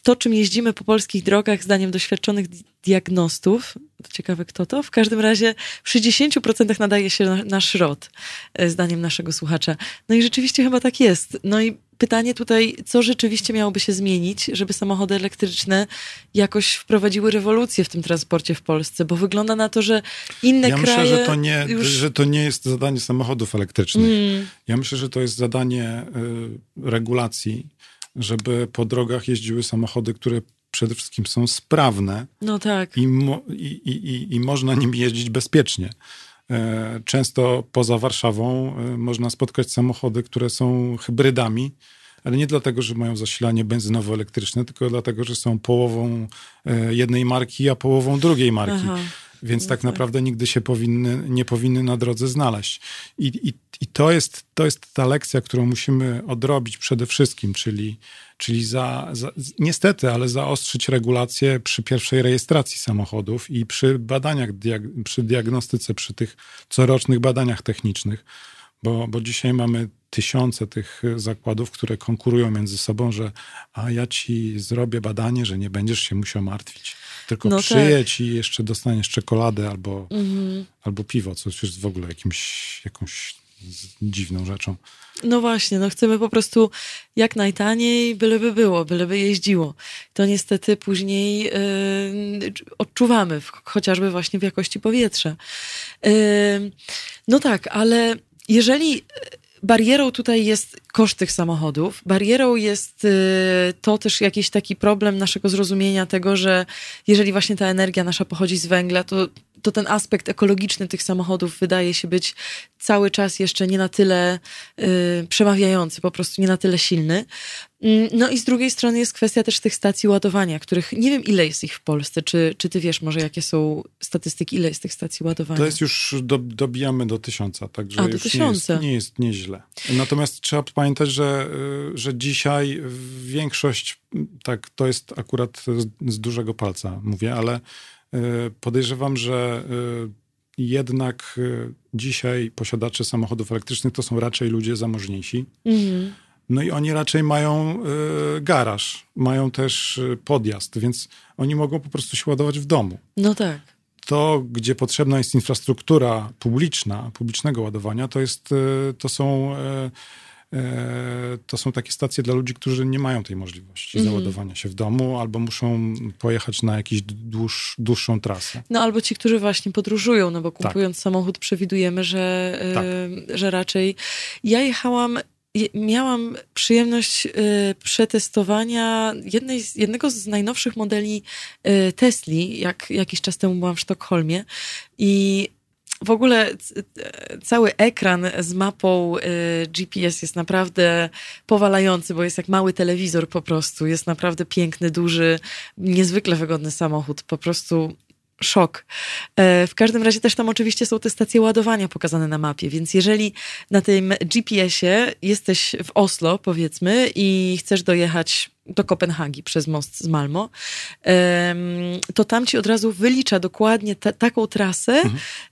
to, czym jeździmy po polskich drogach, zdaniem doświadczonych di- diagnostów, ciekawe kto to, w każdym razie przy 10% nadaje się na, na szrot, yy, zdaniem naszego słuchacza. No i rzeczywiście chyba tak jest. No i pytanie tutaj, co rzeczywiście miałoby się zmienić, żeby samochody elektryczne jakoś wprowadziły rewolucję w tym transporcie w Polsce, bo wygląda na to, że inne Ja kraje myślę, że to, nie, już... że to nie jest zadanie samochodów elektrycznych. Mm, Ja myślę, że to jest zadanie y, regulacji, żeby po drogach jeździły samochody, które przede wszystkim są sprawne No tak. i, mo, i, i, i, można nim jeździć bezpiecznie. E, Często poza Warszawą e, można spotkać samochody, które są hybrydami, ale nie dlatego, że mają zasilanie benzynowo-elektryczne, tylko dlatego, że są połową e, jednej marki, a połową drugiej marki. Aha. Więc No tak tak. naprawdę nigdy się powinny, nie powinny na drodze znaleźć. I, i, i to, jest, to jest ta lekcja, którą musimy odrobić przede wszystkim, czyli, czyli za, za, niestety, ale zaostrzyć regulacje przy pierwszej rejestracji samochodów i przy badaniach, diag, przy diagnostyce, przy tych corocznych badaniach technicznych. Bo, bo dzisiaj mamy tysiące tych zakładów, które konkurują między sobą, że a ja ci zrobię badanie, że nie będziesz się musiał martwić. Tylko No tak. przyjedź i jeszcze dostaniesz czekoladę albo, Mhm. albo piwo, co już jest w ogóle jakimś, jakąś dziwną rzeczą. No właśnie, no chcemy po prostu jak najtaniej, byleby było, byleby jeździło. To niestety później yy, odczuwamy, w, chociażby właśnie w jakości powietrza. Yy, no tak, ale jeżeli barierą tutaj jest koszt tych samochodów, barierą jest yy, to też jakiś taki problem naszego zrozumienia tego, że jeżeli właśnie ta energia nasza pochodzi z węgla, to, to ten aspekt ekologiczny tych samochodów wydaje się być cały czas jeszcze nie na tyle yy, przemawiający, po prostu nie na tyle silny. Mm, No i z drugiej strony jest kwestia też tych stacji ładowania, których nie wiem ile jest ich w Polsce. Czy, czy ty wiesz może jakie są statystyki, ile jest tych stacji ładowania? To jest już, do, dobijamy do tysiąca, także A, do tysiąca. Nie, jest, nie jest nieźle. Natomiast trzeba pamiętać, że, y, że dzisiaj większość, tak, to jest akurat z, z dużego palca mówię, ale y, podejrzewam, że y, jednak y, dzisiaj posiadacze samochodów elektrycznych to są raczej ludzie zamożniejsi. Mhm. No i oni raczej mają garaż, mają też podjazd, więc oni mogą po prostu się ładować w domu No tak. to, gdzie potrzebna jest infrastruktura publiczna, publicznego ładowania, to, jest, e, to, są, e, e, to są takie stacje dla ludzi, którzy nie mają tej możliwości Mhm. załadowania się w domu albo muszą pojechać na jakąś dłuż, dłuższą trasę. No albo ci, którzy właśnie podróżują, no bo Tak. kupując samochód przewidujemy, że, y, że raczej... Ja jechałam, je, miałam przyjemność y, przetestowania jednej, jednego z najnowszych modeli y, Tesli, jak jakiś czas temu byłam w Sztokholmie i w ogóle c- cały ekran z mapą y, GPS jest naprawdę powalający, bo jest jak mały telewizor po prostu. Jest naprawdę piękny, duży, niezwykle wygodny samochód. Po prostu szok. E, W każdym razie też tam oczywiście są te stacje ładowania pokazane na mapie, więc jeżeli na tym GPS-ie jesteś w Oslo, powiedzmy, i chcesz dojechać do Kopenhagi przez most z Malmo, to tam ci od razu wylicza dokładnie ta, taką trasę,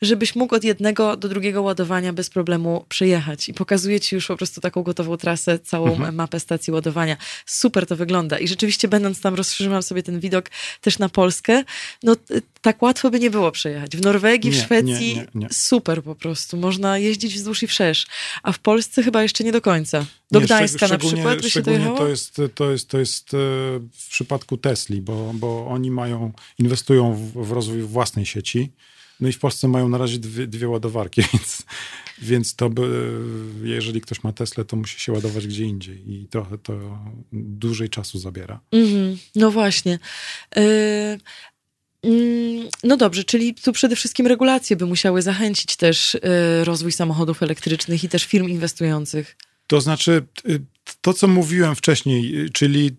żebyś mógł od jednego do drugiego ładowania bez problemu przejechać. I pokazuje ci już po prostu taką gotową trasę, całą mapę stacji ładowania. Super to wygląda. I rzeczywiście będąc tam, rozszerzyłam sobie ten widok też na Polskę. No tak łatwo by nie było przejechać. W Norwegii, w Nie, Szwecji nie, nie, super po prostu. Można jeździć wzdłuż i wszerz. A w Polsce chyba jeszcze nie do końca. Do Gdańska na przykład by się to szczególnie jechało? to jest, to jest, to jest e, w przypadku Tesli, bo, bo oni mają, inwestują w, w rozwój własnej sieci. No i w Polsce mają na razie dwie, dwie ładowarki, [laughs] więc, więc to by, jeżeli ktoś ma Teslę, to musi się ładować gdzie indziej i trochę to dłużej czasu zabiera. Mhm, no właśnie. Mm, no dobrze, czyli tu przede wszystkim regulacje by musiały zachęcić też yy, rozwój samochodów elektrycznych i też firm inwestujących. To znaczy, y, to co mówiłem wcześniej, y, czyli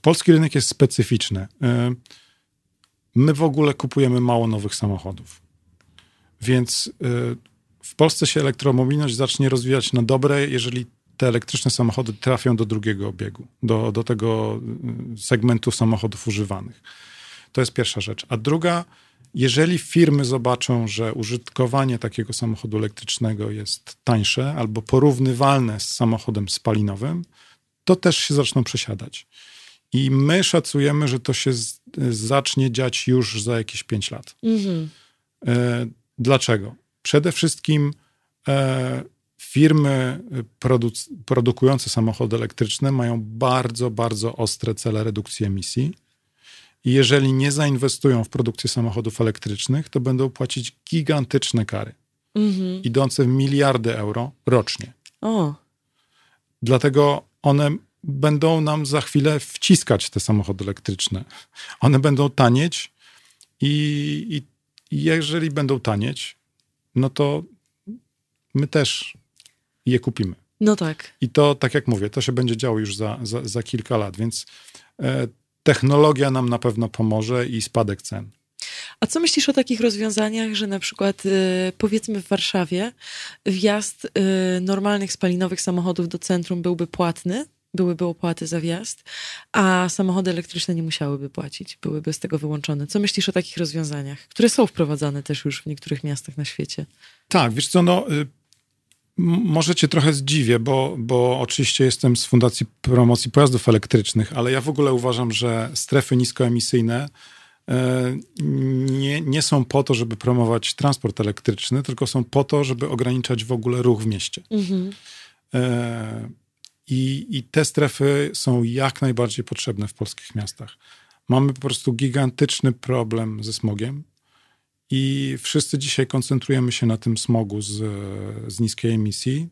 polski rynek jest specyficzny. Y, My w ogóle kupujemy mało nowych samochodów. Więc w Polsce się elektromobilność zacznie rozwijać na dobre, jeżeli te elektryczne samochody trafią do drugiego obiegu, do, do tego segmentu samochodów używanych. To jest pierwsza rzecz. A druga, jeżeli firmy zobaczą, że użytkowanie takiego samochodu elektrycznego jest tańsze albo porównywalne z samochodem spalinowym, to też się zaczną przesiadać. I my szacujemy, że to się z, zacznie dziać już za jakieś 5 lat. Mhm. E, dlaczego? Przede wszystkim e, firmy produc- produkujące samochody elektryczne mają bardzo, bardzo ostre cele redukcji emisji. I jeżeli nie zainwestują w produkcję samochodów elektrycznych, to będą płacić gigantyczne kary, Mhm. idące w miliardy euro rocznie. O, Dlatego one będą nam za chwilę wciskać te samochody elektryczne. One będą tanieć i, i jeżeli będą tanieć, no to my też je kupimy. No tak. I to, tak jak mówię, to się będzie działo już za, za, za kilka lat, więc e, technologia nam na pewno pomoże i spadek cen. A co myślisz o takich rozwiązaniach, że na przykład y, powiedzmy w Warszawie wjazd y, normalnych spalinowych samochodów do centrum byłby płatny, byłyby opłaty za wjazd, a samochody elektryczne nie musiałyby płacić, byłyby z tego wyłączone. Co myślisz o takich rozwiązaniach, które są wprowadzane też już w niektórych miastach na świecie? Tak, wiesz co, no y, może cię trochę zdziwię, bo, bo oczywiście jestem z Fundacji Promocji Pojazdów Elektrycznych, ale ja w ogóle uważam, że strefy niskoemisyjne e, nie, nie są po to, żeby promować transport elektryczny, tylko są po to, żeby ograniczać w ogóle ruch w mieście. Mhm. E, I, I te strefy są jak najbardziej potrzebne w polskich miastach. Mamy po prostu gigantyczny problem ze smogiem. I wszyscy dzisiaj koncentrujemy się na tym smogu z, z niskiej emisji,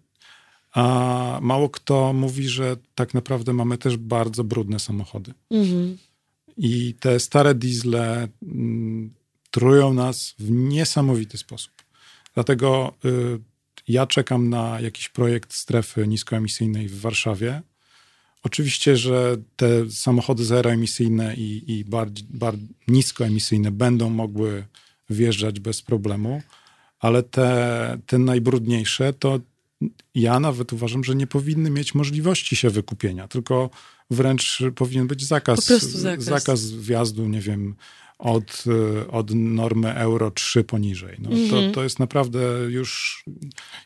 a mało kto mówi, że tak naprawdę mamy też bardzo brudne samochody. Mhm. I te stare diesle mm, trują nas w niesamowity sposób. Dlatego y, ja czekam na jakiś projekt strefy niskoemisyjnej w Warszawie. Oczywiście, że te samochody zeroemisyjne i, i bardziej, bardziej niskoemisyjne będą mogły wjeżdżać bez problemu, ale te, te najbrudniejsze to ja nawet uważam, że nie powinny mieć możliwości się wykupienia, tylko wręcz powinien być zakaz, zakaz. zakaz wjazdu, nie wiem, od, od normy euro 3 poniżej. No, to, mhm. to jest naprawdę już,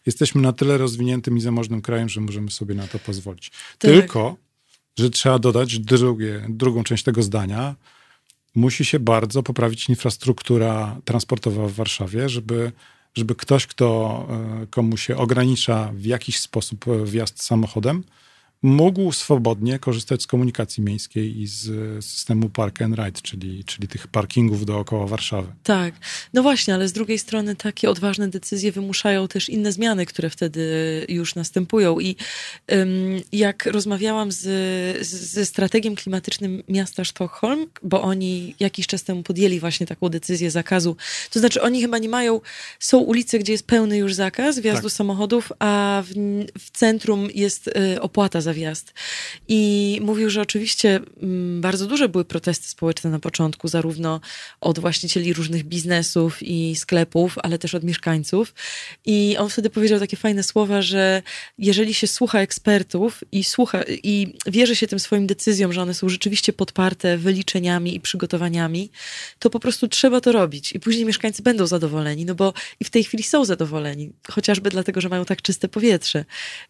jesteśmy na tyle rozwiniętym i zamożnym krajem, że możemy sobie na to pozwolić. Tak. Tylko, że trzeba dodać drugie, drugą część tego zdania, musi się bardzo poprawić infrastruktura transportowa w Warszawie, żeby, żeby ktoś, kto, e, komu się ogranicza w jakiś sposób e, wjazd samochodem, mógł swobodnie korzystać z komunikacji miejskiej i z systemu park and ride, czyli, czyli tych parkingów dookoła Warszawy. Tak. No właśnie, ale z drugiej strony takie odważne decyzje wymuszają też inne zmiany, które wtedy już następują. I um, jak rozmawiałam z, z, ze strategiem klimatycznym miasta Sztokholm, bo oni jakiś czas temu podjęli właśnie taką decyzję zakazu, to znaczy oni chyba nie mają, są ulice, gdzie jest pełny już zakaz wjazdu tak. samochodów, a w, w centrum jest y, opłata za I mówił, że oczywiście mm, bardzo duże były protesty społeczne na początku, zarówno od właścicieli różnych biznesów i sklepów, ale też od mieszkańców. I on wtedy powiedział takie fajne słowa, że jeżeli się słucha ekspertów i słucha i wierzy się tym swoim decyzjom, że one są rzeczywiście podparte wyliczeniami i przygotowaniami, to po prostu trzeba to robić. I później mieszkańcy będą zadowoleni, no bo i w tej chwili są zadowoleni, chociażby dlatego, że mają tak czyste powietrze.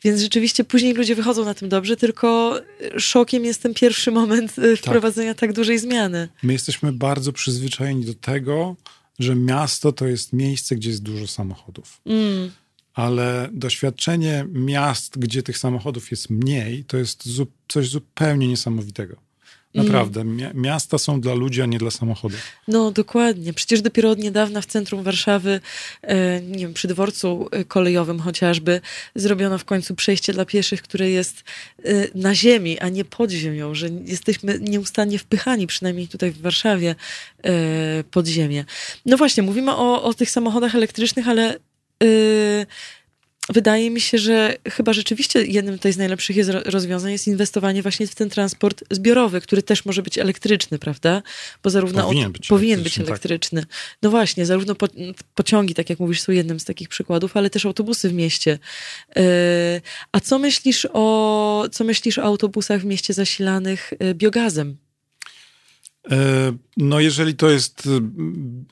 Więc rzeczywiście później ludzie wychodzą na tym dobrze, tylko szokiem jest ten pierwszy moment y, tak. wprowadzenia tak, tak dużej zmiany. My jesteśmy bardzo przyzwyczajeni do tego, że miasto to jest miejsce, gdzie jest dużo samochodów. Mm. Ale doświadczenie miast, gdzie tych samochodów jest mniej, to jest coś zupełnie niesamowitego. Naprawdę. Miasta są dla ludzi, a nie dla samochodów. No, dokładnie. Przecież dopiero od niedawna w centrum Warszawy, e, nie wiem, przy dworcu e, kolejowym chociażby, zrobiono w końcu przejście dla pieszych, które jest e, na ziemi, a nie pod ziemią, że jesteśmy nieustannie wpychani, przynajmniej tutaj w Warszawie, pod ziemię. No właśnie, mówimy o, o tych samochodach elektrycznych, ale wydaje mi się, że chyba rzeczywiście jednym z najlepszych jest rozwiązań jest inwestowanie właśnie w ten transport zbiorowy, który też może być elektryczny, prawda? Bo zarówno powinien, być, powinien elektryczny, być elektryczny. Tak. No właśnie, zarówno po, pociągi, tak jak mówisz, są jednym z takich przykładów, ale też autobusy w mieście. Yy, a co myślisz o co myślisz o autobusach w mieście zasilanych e, biogazem? E, no, jeżeli to jest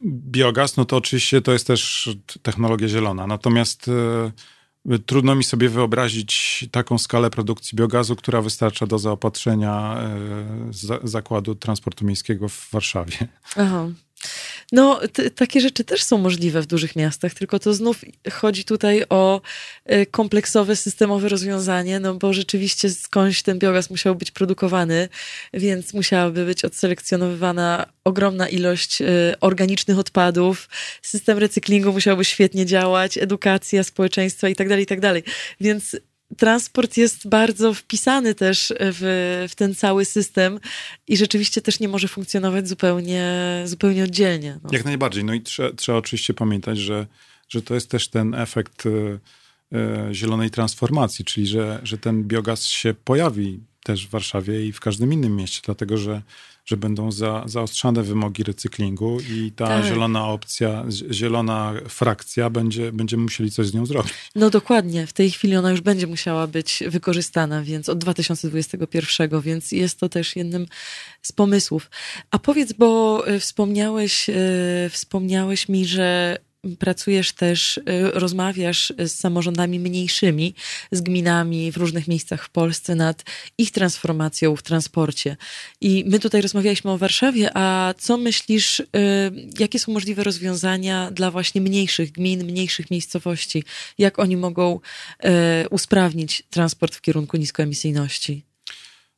biogaz, no to oczywiście to jest też technologia zielona. Natomiast Trudno mi sobie wyobrazić taką skalę produkcji biogazu, która wystarcza do zaopatrzenia e, zakładu transportu miejskiego w Warszawie. Aha. No, takie rzeczy też są możliwe w dużych miastach, tylko to znów chodzi tutaj o e, kompleksowe, systemowe rozwiązanie, no bo rzeczywiście skądś ten biogaz musiał być produkowany, więc musiałaby być odselekcjonowywana ogromna ilość e, organicznych odpadów, system recyklingu musiałby świetnie działać, edukacja społeczeństwa i tak dalej, i tak dalej. Więc transport jest bardzo wpisany też w, w ten cały system i rzeczywiście też nie może funkcjonować zupełnie, zupełnie oddzielnie. No. Jak najbardziej. No i trzeba, trzeba oczywiście pamiętać, że, że to jest też ten efekt y, y, zielonej transformacji, czyli że, że ten biogaz się pojawi też w Warszawie i w każdym innym mieście, dlatego że że będą za, zaostrzane wymogi recyklingu i ta tak. zielona opcja, zielona frakcja będzie, będziemy musieli coś z nią zrobić. No dokładnie. W tej chwili ona już będzie musiała być wykorzystana, więc od 2021, więc jest to też jednym z pomysłów. A powiedz, bo e, wspomniałeś, e, wspomniałeś mi, że pracujesz też, y, rozmawiasz z samorządami mniejszymi, z gminami w różnych miejscach w Polsce nad ich transformacją w transporcie. I my tutaj rozmawialiśmy o Warszawie, a co myślisz, y, jakie są możliwe rozwiązania dla właśnie mniejszych gmin, mniejszych miejscowości? Jak oni mogą y, usprawnić transport w kierunku niskoemisyjności?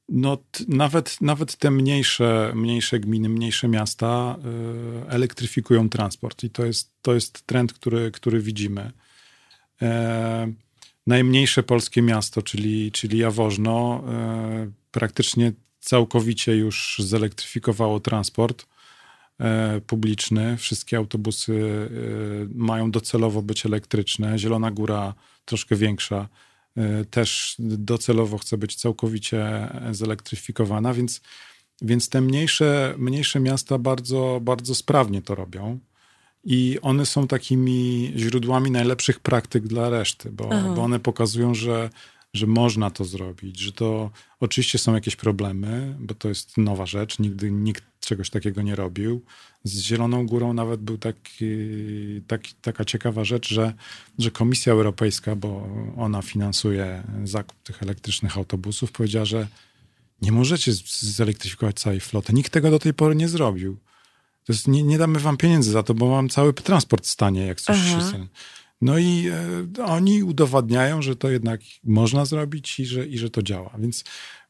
No, nawet, nawet te mniejsze, mniejsze gminy, mniejsze miasta y, elektryfikują transport i to jest, to jest trend, który, który widzimy. E, najmniejsze polskie miasto, czyli, czyli Jaworzno, e, praktycznie całkowicie już zelektryfikowało transport e, publiczny. Wszystkie autobusy e, mają docelowo być elektryczne. Zielona Góra troszkę większa też docelowo chce być całkowicie zelektryfikowana, więc, więc te mniejsze, mniejsze miasta bardzo, bardzo sprawnie to robią. I one są takimi źródłami najlepszych praktyk dla reszty, bo, bo one pokazują, że, że można to zrobić, że to oczywiście są jakieś problemy, bo to jest nowa rzecz, nigdy nikt czegoś takiego nie robił. Z Zieloną Górą nawet był taki, taki, taka ciekawa rzecz, że, że Komisja Europejska, bo ona finansuje zakup tych elektrycznych autobusów, powiedziała, że nie możecie zelektryfikować całej floty. Nikt tego do tej pory nie zrobił. To jest, nie, nie damy wam pieniędzy za to, bo mam cały transport stanie, jak coś Aha. się... No i e, oni udowadniają, że to jednak można zrobić i że, i że to działa. Więc,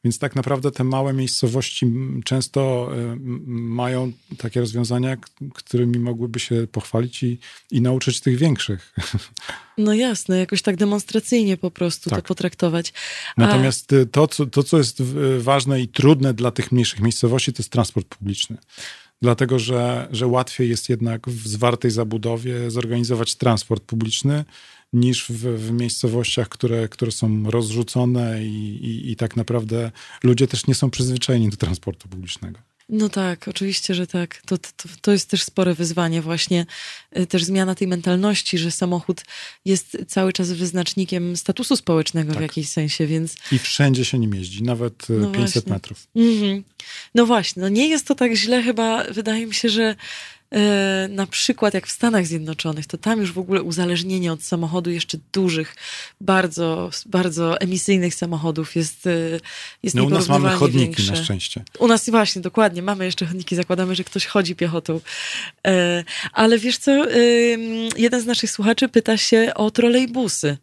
więc tak naprawdę te małe miejscowości często e, mają takie rozwiązania, którymi mogłyby się pochwalić i, i nauczyć tych większych. [laughs] No jasne, jakoś tak demonstracyjnie po prostu tak. to potraktować. A... Natomiast e, to co, to, co jest ważne i trudne dla tych mniejszych miejscowości, to jest transport publiczny dlatego że, że łatwiej jest jednak w zwartej zabudowie zorganizować transport publiczny niż w, w miejscowościach, które, które są rozrzucone i, i, i tak naprawdę ludzie też nie są przyzwyczajeni do transportu publicznego. No tak, oczywiście, że tak. To, to, to jest też spore wyzwanie, właśnie y, też zmiana tej mentalności, że samochód jest cały czas wyznacznikiem statusu społecznego tak. w jakimś sensie, więc. I wszędzie się nim jeździ, nawet y, no 500 właśnie. metrów. Mhm. No właśnie, no nie jest to tak źle, chyba wydaje mi się, że na przykład jak w Stanach Zjednoczonych, to tam już w ogóle uzależnienie od samochodu jeszcze dużych, bardzo, bardzo emisyjnych samochodów jest, e, jest no, u nas mamy chodniki większe. na szczęście. U nas właśnie, dokładnie, mamy jeszcze chodniki, zakładamy, że ktoś chodzi piechotą. E, ale wiesz co, jeden z naszych słuchaczy pyta się o trolejbusy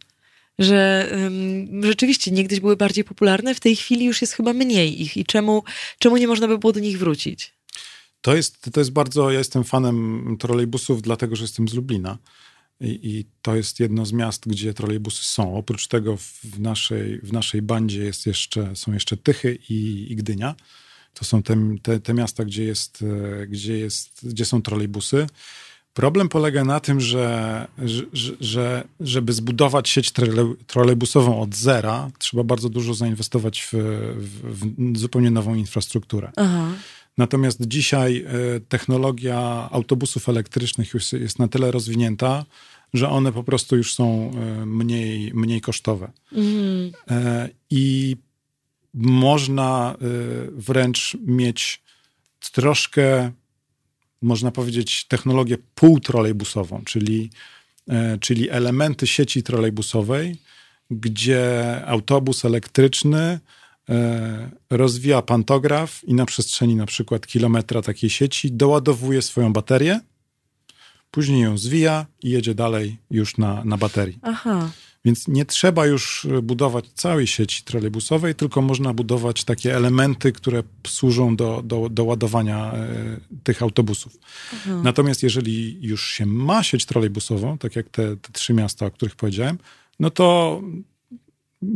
że um, rzeczywiście niegdyś były bardziej popularne, w tej chwili już jest chyba mniej ich i czemu, czemu nie można by było do nich wrócić? To jest, to jest bardzo, ja jestem fanem trolejbusów, dlatego że jestem z Lublina. I, I, to jest jedno z miast, gdzie trolejbusy są. Oprócz tego w naszej, w naszej bandzie jest jeszcze, są jeszcze Tychy i, i Gdynia. To są te, te, te, miasta, gdzie, jest, gdzie, jest, gdzie są trolejbusy. Problem polega na tym, że, że, że żeby zbudować sieć trolejbusową od zera, trzeba bardzo dużo zainwestować w, w, w zupełnie nową infrastrukturę. Aha. Natomiast dzisiaj e, technologia autobusów elektrycznych już jest na tyle rozwinięta, że one po prostu już są e, mniej, mniej kosztowe. Mm. I można wręcz mieć troszkę, można powiedzieć, technologię półtrolejbusową, czyli, czyli elementy sieci trolejbusowej, gdzie autobus elektryczny E, rozwija pantograf i na przestrzeni na przykład kilometra takiej sieci doładowuje swoją baterię, później ją zwija i jedzie dalej już na, na baterii. Aha. Więc nie trzeba już budować całej sieci trolejbusowej, tylko można budować takie elementy, które służą do, do, do ładowania e, tych autobusów. Natomiast jeżeli już się ma sieć trolejbusową, tak jak te, te trzy miasta, o których powiedziałem, no to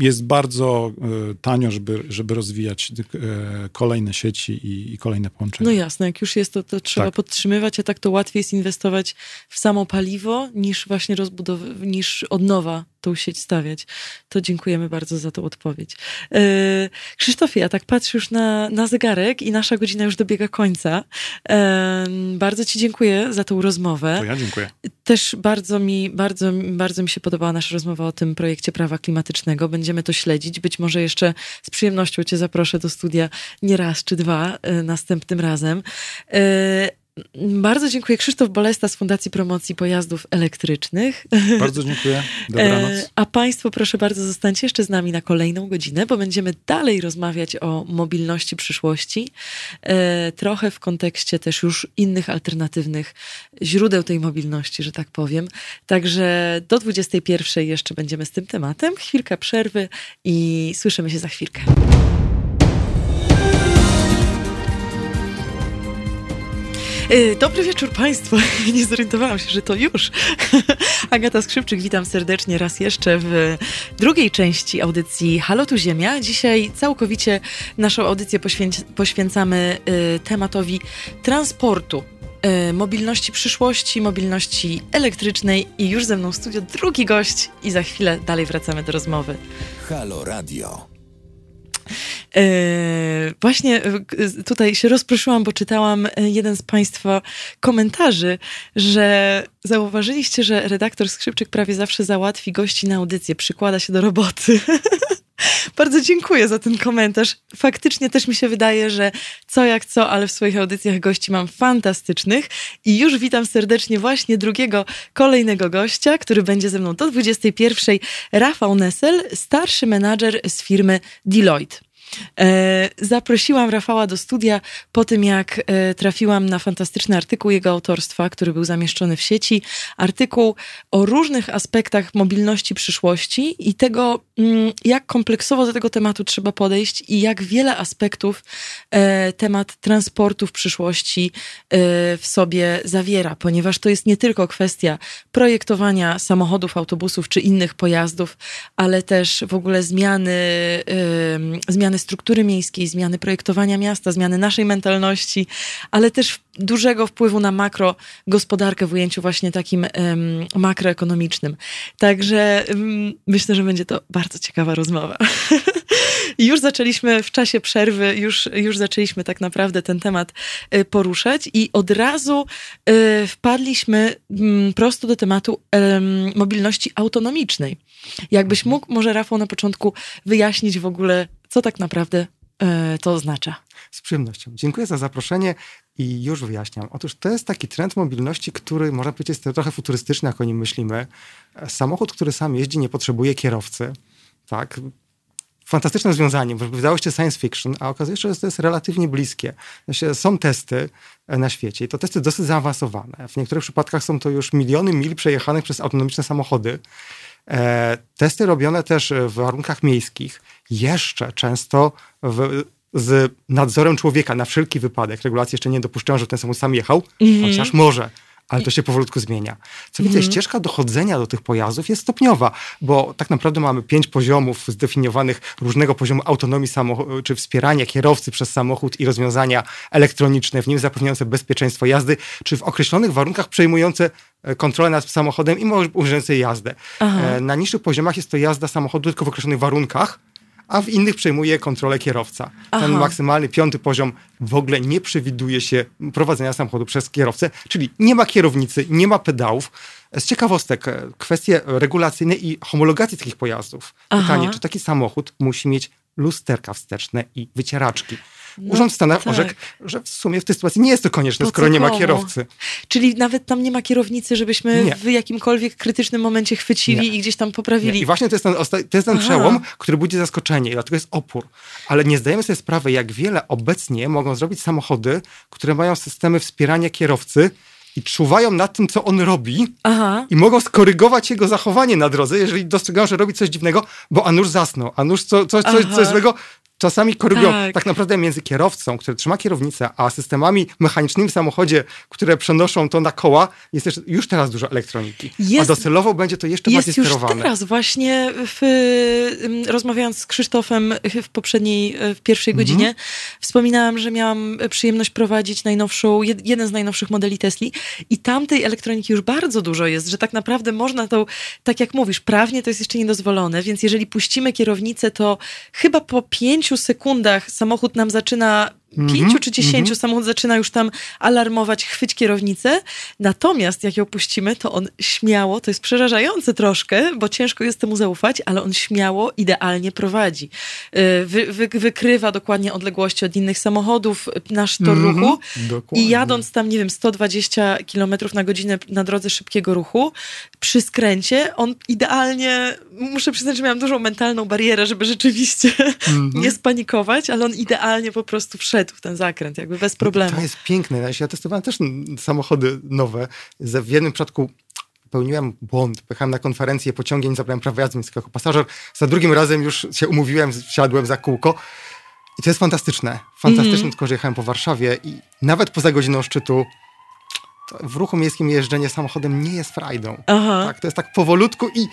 jest bardzo e, tanio, żeby, żeby rozwijać e, kolejne sieci i, i kolejne połączenia. No jasne, jak już jest to, to trzeba tak. podtrzymywać, a tak to łatwiej jest inwestować w samo paliwo niż właśnie rozbudowy, niż od nowa tą sieć stawiać. To dziękujemy bardzo za tą odpowiedź. E, Krzysztofie, ja tak patrzę już na, na zegarek i nasza godzina już dobiega końca. E, bardzo Ci dziękuję za tą rozmowę. To ja dziękuję. Też bardzo mi, bardzo, bardzo mi się podobała nasza rozmowa o tym projekcie prawa klimatycznego. Będziemy to śledzić. Być może jeszcze z przyjemnością Cię zaproszę do studia nie raz czy dwa e, następnym razem. Bardzo dziękuję. Krzysztof Bolesta z Fundacji Promocji Pojazdów Elektrycznych. [laughs] Bardzo dziękuję. Dobranoc. E, a Państwo proszę bardzo zostańcie jeszcze z nami na kolejną godzinę, bo będziemy dalej rozmawiać o mobilności przyszłości. E, trochę w kontekście też już innych alternatywnych źródeł tej mobilności, że tak powiem. Także do 21 jeszcze będziemy z tym tematem. Chwilka przerwy i słyszymy się za chwilkę. Dobry wieczór Państwu. [laughs] Nie zorientowałam się, że to już. [laughs] Agata Skrzypczyk, witam serdecznie raz jeszcze w drugiej części audycji Halo tu Ziemia. Dzisiaj całkowicie naszą audycję poświęcamy y, tematowi transportu y, mobilności przyszłości, mobilności elektrycznej i już ze mną w studio drugi gość i za chwilę dalej wracamy do rozmowy. Halo Radio. E, właśnie e, tutaj się rozproszyłam, bo czytałam e, jeden z Państwa komentarzy, że zauważyliście, że redaktor Skrzypczyk prawie zawsze załatwi gości na audycję, przykłada się do roboty. [laughs] Bardzo dziękuję za ten komentarz. Faktycznie też mi się wydaje, że co jak co, ale w swoich audycjach gości mam fantastycznych i już witam serdecznie właśnie drugiego, kolejnego gościa, który będzie ze mną do 21. Rafał Nessel, starszy menadżer z firmy Deloitte. E, zaprosiłam Rafała do studia po tym, jak e, trafiłam na fantastyczny artykuł jego autorstwa, który był zamieszczony w sieci. Artykuł o różnych aspektach mobilności przyszłości i tego, mm, jak kompleksowo do tego tematu trzeba podejść i jak wiele aspektów e, temat transportu w przyszłości w sobie zawiera, ponieważ to jest nie tylko kwestia projektowania samochodów, autobusów czy innych pojazdów, ale też w ogóle zmiany, zmiany struktury miejskiej, zmiany projektowania miasta, zmiany naszej mentalności, ale też dużego wpływu na makrogospodarkę w ujęciu właśnie takim um, makroekonomicznym. Także um, myślę, że będzie to bardzo ciekawa rozmowa. [laughs] Już zaczęliśmy w czasie przerwy, już, już zaczęliśmy tak naprawdę ten temat y, poruszać i od razu y, wpadliśmy mm, prosto do tematu mobilności autonomicznej. Jakbyś mhm. mógł może Rafał na początku wyjaśnić w ogóle, co tak naprawdę e, to oznacza. Z przyjemnością. Dziękuję za zaproszenie i już wyjaśniam. Otóż to jest taki trend mobilności, który można powiedzieć jest trochę futurystyczny, jak o nim myślimy. Samochód, który sam jeździ, nie potrzebuje kierowcy. Tak, fantastyczne rozwiązanie, bo wydało się science fiction, a okazuje się, że to jest relatywnie bliskie. Znaczy, są testy e, na świecie i to testy dosyć zaawansowane. W niektórych przypadkach są to już miliony mil przejechanych przez autonomiczne samochody. E, testy robione też w warunkach miejskich, jeszcze często w, z nadzorem człowieka na wszelki wypadek. Regulacje jeszcze nie dopuszczają, że ten samochód sam jechał, mm -hmm. chociaż może ale to się powolutku zmienia. Co więcej, mm. ścieżka dochodzenia do tych pojazdów jest stopniowa, bo tak naprawdę mamy pięć poziomów zdefiniowanych różnego poziomu autonomii samochodu, czy wspierania kierowcy przez samochód i rozwiązania elektroniczne w nim zapewniające bezpieczeństwo jazdy, czy w określonych warunkach przejmujące e, kontrolę nad samochodem i umożliwiające jazdę. Aha. E, na niższych poziomach jest to jazda samochodu tylko w określonych warunkach, a w innych przejmuje kontrolę kierowca. Aha. Ten maksymalny piąty poziom w ogóle nie przewiduje się prowadzenia samochodu przez kierowcę, czyli nie ma kierownicy, nie ma pedałów. Z ciekawostek, e, kwestie regulacyjne i homologacji takich pojazdów. Aha. Pytanie, czy taki samochód musi mieć lusterka wsteczne i wycieraczki. No, Urząd Stanach tak. orzekł, że w sumie w tej sytuacji nie jest to konieczne, skoro nie ma kierowcy. Czyli nawet tam nie ma kierownicy, żebyśmy nie. w jakimkolwiek krytycznym momencie chwycili nie. i gdzieś tam poprawili. Nie. I właśnie to jest ten, to jest ten przełom, który budzi zaskoczenie i dlatego jest opór. Ale nie zdajemy sobie sprawy, jak wiele obecnie mogą zrobić samochody, które mają systemy wspierania kierowcy, i czuwają nad tym, co on robi Aha. i mogą skorygować jego zachowanie na drodze, jeżeli dostrzegają, że robi coś dziwnego, bo a nuż zasnął, a nuż co, co, coś, coś złego, czasami korygują Tak. tak. naprawdę między kierowcą, który trzyma kierownicę, a systemami mechanicznymi w samochodzie, które przenoszą to na koła, jest też już teraz dużo elektroniki. Jest- a docelowo będzie to jeszcze Jest bardziej już sterowane. teraz właśnie w, rozmawiając z Krzysztofem w poprzedniej, w pierwszej Mhm. godzinie, wspominałam, że miałam przyjemność prowadzić najnowszą, jed- jeden z najnowszych modeli Tesli i tamtej elektroniki już bardzo dużo jest, że tak naprawdę można to, tak jak mówisz, prawnie to jest jeszcze niedozwolone, więc jeżeli puścimy kierownicę, to chyba po sekundach samochód nam zaczyna pięciu czy dziesięciu samochód zaczyna już tam alarmować, chwyć kierownicę. Natomiast jak ją puścimy, to on śmiało, to jest przerażające troszkę, bo ciężko jest temu zaufać, ale on śmiało, idealnie prowadzi. Yy, Wy, wy, wykrywa dokładnie odległości od innych samochodów, nasz tor Mhm, ruchu. dokładnie. I jadąc tam, nie wiem, 120 km na godzinę na drodze szybkiego ruchu, przy skręcie, on idealnie, muszę przyznać, że miałam dużą mentalną barierę, żeby rzeczywiście [laughs] Mhm. nie spanikować, ale on idealnie po prostu wszedł ten zakręt, jakby bez problemu. To jest piękne. Ja testowałem też mm, samochody nowe. W jednym przypadku popełniłem błąd. Pojechałem na konferencję pociągiem i zabrałem prawo jazdy, więc jako pasażer. Za drugim razem już się umówiłem, wsiadłem za kółko. I to jest fantastyczne. Fantastyczne, Mhm. tylko że jechałem po Warszawie i nawet poza godziną szczytu w ruchu miejskim jeżdżenie samochodem nie jest frajdą. Aha. Tak, to jest tak powolutku i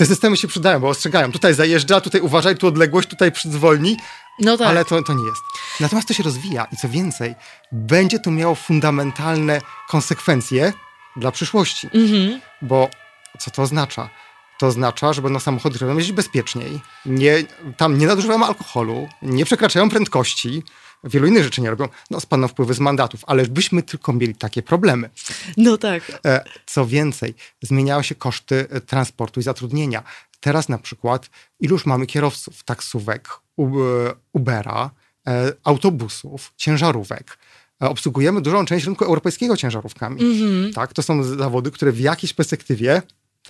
te systemy się przydają, bo ostrzegają. Tutaj zajeżdża, tutaj uważaj, tu odległość, tutaj przyzwolni. No tak. Ale to, to nie jest. Natomiast to się rozwija i co więcej, będzie to miało fundamentalne konsekwencje dla przyszłości. Mhm. Bo co to oznacza? To oznacza, że będą samochody, które będą jeździć bezpieczniej, nie, tam nie nadużywają alkoholu, nie przekraczają prędkości, wielu innych rzeczy nie robią. No, spadną wpływy z mandatów, ale byśmy tylko mieli takie problemy. No tak. E, Co więcej, zmieniają się koszty e, transportu i zatrudnienia. Teraz na przykład iluż mamy kierowców taksówek, e, Ubera, autobusów, ciężarówek. Obsługujemy dużą część rynku europejskiego ciężarówkami. Tak? To są zawody, które w jakiejś perspektywie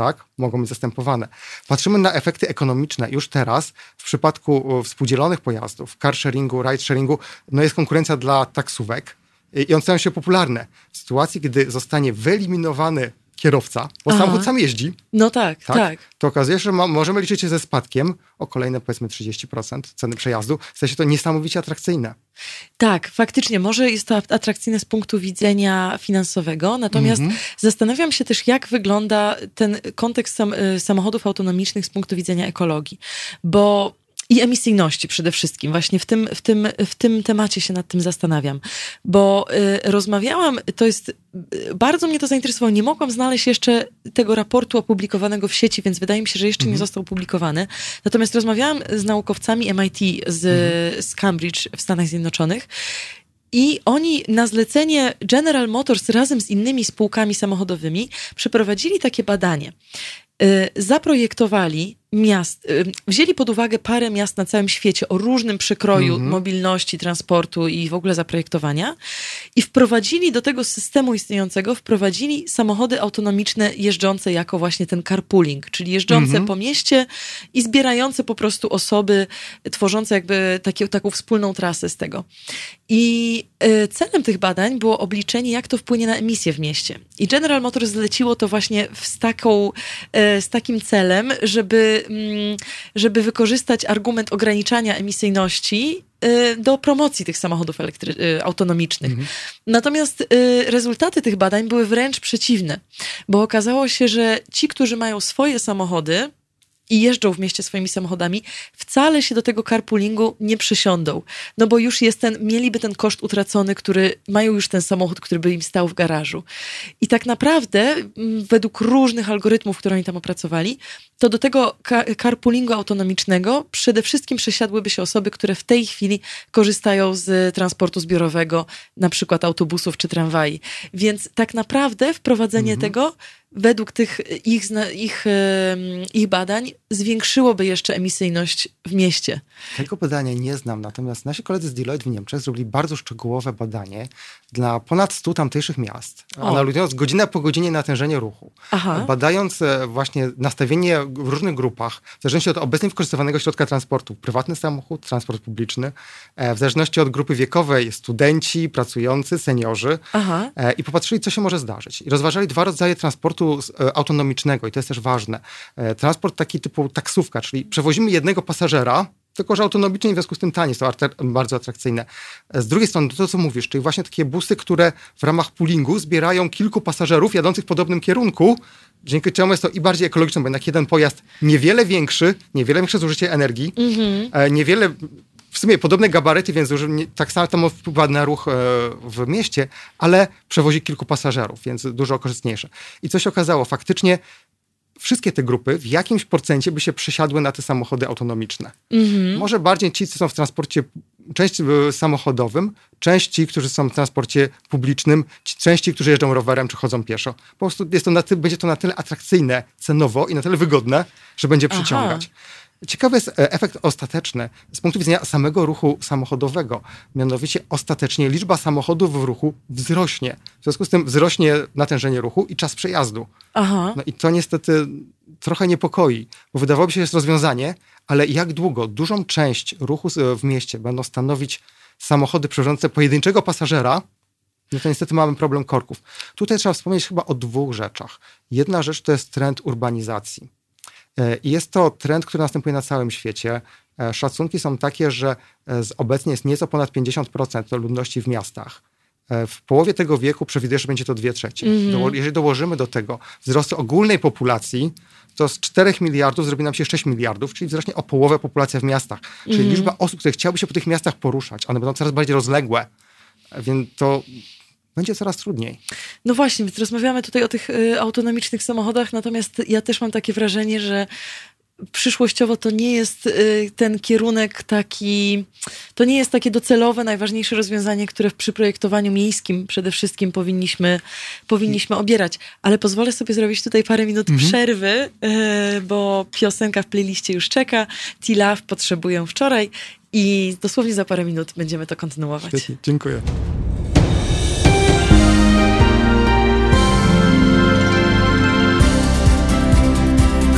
tak, mogą być zastępowane. Patrzymy na efekty ekonomiczne już teraz. W przypadku e, współdzielonych pojazdów, car sharingu, ride sharingu, no jest konkurencja dla taksówek i one stają się popularne. W sytuacji, gdy zostanie wyeliminowany kierowca, bo Aha. samochód sam jeździ, No tak, tak. tak, to okazuje się, że ma, możemy liczyć się ze spadkiem o kolejne powiedzmy 30% ceny przejazdu. Staje się to niesamowicie atrakcyjne. Tak, faktycznie, może jest to atrakcyjne z punktu widzenia finansowego, natomiast Mhm. zastanawiam się też, jak wygląda ten kontekst sam, y, samochodów autonomicznych z punktu widzenia ekologii, bo i emisyjności przede wszystkim. Właśnie w tym, w tym, w tym temacie się nad tym zastanawiam. Bo y, rozmawiałam, to jest, y, bardzo mnie to zainteresowało. Nie mogłam znaleźć jeszcze tego raportu opublikowanego w sieci, więc wydaje mi się, że jeszcze nie został opublikowany. Natomiast rozmawiałam z naukowcami MIT z, z Cambridge w Stanach Zjednoczonych. I oni na zlecenie General Motors razem z innymi spółkami samochodowymi przeprowadzili takie badanie. Y, Zaprojektowali miast, y, wzięli pod uwagę parę miast na całym świecie o różnym przekroju mobilności, transportu i w ogóle zaprojektowania i wprowadzili do tego systemu istniejącego, wprowadzili samochody autonomiczne jeżdżące jako właśnie ten carpooling, czyli jeżdżące po mieście i zbierające po prostu osoby, tworzące jakby takie, taką wspólną trasę z tego. I y, celem tych badań było obliczenie, jak to wpłynie na emisję w mieście. I General Motors zleciło to właśnie z, taką, y, z takim celem, żeby, mm, żeby wykorzystać argument ograniczania emisyjności y, do promocji tych samochodów y, autonomicznych. Natomiast y, rezultaty tych badań były wręcz przeciwne, bo okazało się, że ci, którzy mają swoje samochody, i jeżdżą w mieście swoimi samochodami, wcale się do tego carpoolingu nie przysiądą. No bo już jest ten, mieliby ten koszt utracony, który mają już ten samochód, który by im stał w garażu. I tak naprawdę, mm, według różnych algorytmów, które oni tam opracowali, to do tego carpoolingu autonomicznego przede wszystkim przesiadłyby się osoby, które w tej chwili korzystają z transportu zbiorowego, na przykład autobusów czy tramwaj. Więc tak naprawdę wprowadzenie tego według tych ich, ich, ich badań zwiększyłoby jeszcze emisyjność w mieście. Tego badania nie znam, natomiast nasi koledzy z Deloitte w Niemczech zrobili bardzo szczegółowe badanie dla ponad 100 tamtejszych miast, O. analizując godzinę po godzinie natężenie ruchu. Aha. Badając e, właśnie nastawienie w różnych grupach, w zależności od obecnie wykorzystywanego środka transportu, prywatny samochód, transport publiczny, e, w zależności od grupy wiekowej, studenci, pracujący, seniorzy, Aha. E, i popatrzyli, co się może zdarzyć. I rozważali dwa rodzaje transportu z- e, autonomicznego i to jest też ważne. E, Transport taki typu taksówka, czyli przewozimy jednego pasażera, tylko że autonomiczne i w związku z tym tanie, są bardzo atrakcyjne. Z drugiej strony to, co mówisz, czyli właśnie takie busy, które w ramach poolingu zbierają kilku pasażerów jadących w podobnym kierunku, dzięki czemu jest to i bardziej ekologiczne, bo jednak jeden pojazd niewiele większy, niewiele większe zużycie energii, mm-hmm. niewiele w sumie podobne gabaryty, więc nie, tak samo wpływa na ruch e, w mieście, ale przewozi kilku pasażerów, więc dużo korzystniejsze. I co się okazało? Faktycznie wszystkie te grupy w jakimś procencie by się przesiadły na te samochody autonomiczne. Mhm. Może bardziej ci, co są w transporcie, część samochodowym, część ci, którzy są w transporcie publicznym, część ci, którzy jeżdżą rowerem czy chodzą pieszo. Po prostu jest to na ty, będzie to na tyle atrakcyjne cenowo i na tyle wygodne, że będzie przyciągać. Aha. Ciekawy jest e, efekt ostateczny z punktu widzenia samego ruchu samochodowego. Mianowicie ostatecznie liczba samochodów w ruchu wzrośnie. W związku z tym wzrośnie natężenie ruchu i czas przejazdu. Aha. No i to niestety trochę niepokoi, bo wydawałoby się, że jest rozwiązanie, ale jak długo dużą część ruchu w mieście będą stanowić samochody przewożące pojedynczego pasażera, no to niestety mamy problem korków. Tutaj trzeba wspomnieć chyba o dwóch rzeczach. Jedna rzecz to jest trend urbanizacji I jest to trend, który następuje na całym świecie. E, szacunki są takie, że e, obecnie jest nieco ponad 50% ludności w miastach. W połowie tego wieku przewiduje, że będzie to 2 trzecie. Mm. Jeżeli dołożymy do tego wzrost ogólnej populacji, to z 4 miliardów zrobi nam się 6 miliardów, czyli wzrośnie o połowę populacja w miastach. Czyli mm. liczba osób, które chciałyby się po tych miastach poruszać, one będą coraz bardziej rozległe. Więc to będzie coraz trudniej. No właśnie, więc rozmawiamy tutaj o tych y, autonomicznych samochodach, natomiast ja też mam takie wrażenie, że przyszłościowo to nie jest y, ten kierunek taki, to nie jest takie docelowe, najważniejsze rozwiązanie, które przy projektowaniu miejskim przede wszystkim powinniśmy, powinniśmy obierać. Ale pozwolę sobie zrobić tutaj parę minut mhm. przerwy, y, bo piosenka w playliście już czeka. T-Love potrzebuję wczoraj i dosłownie za parę minut będziemy to kontynuować. Świetnie, dziękuję.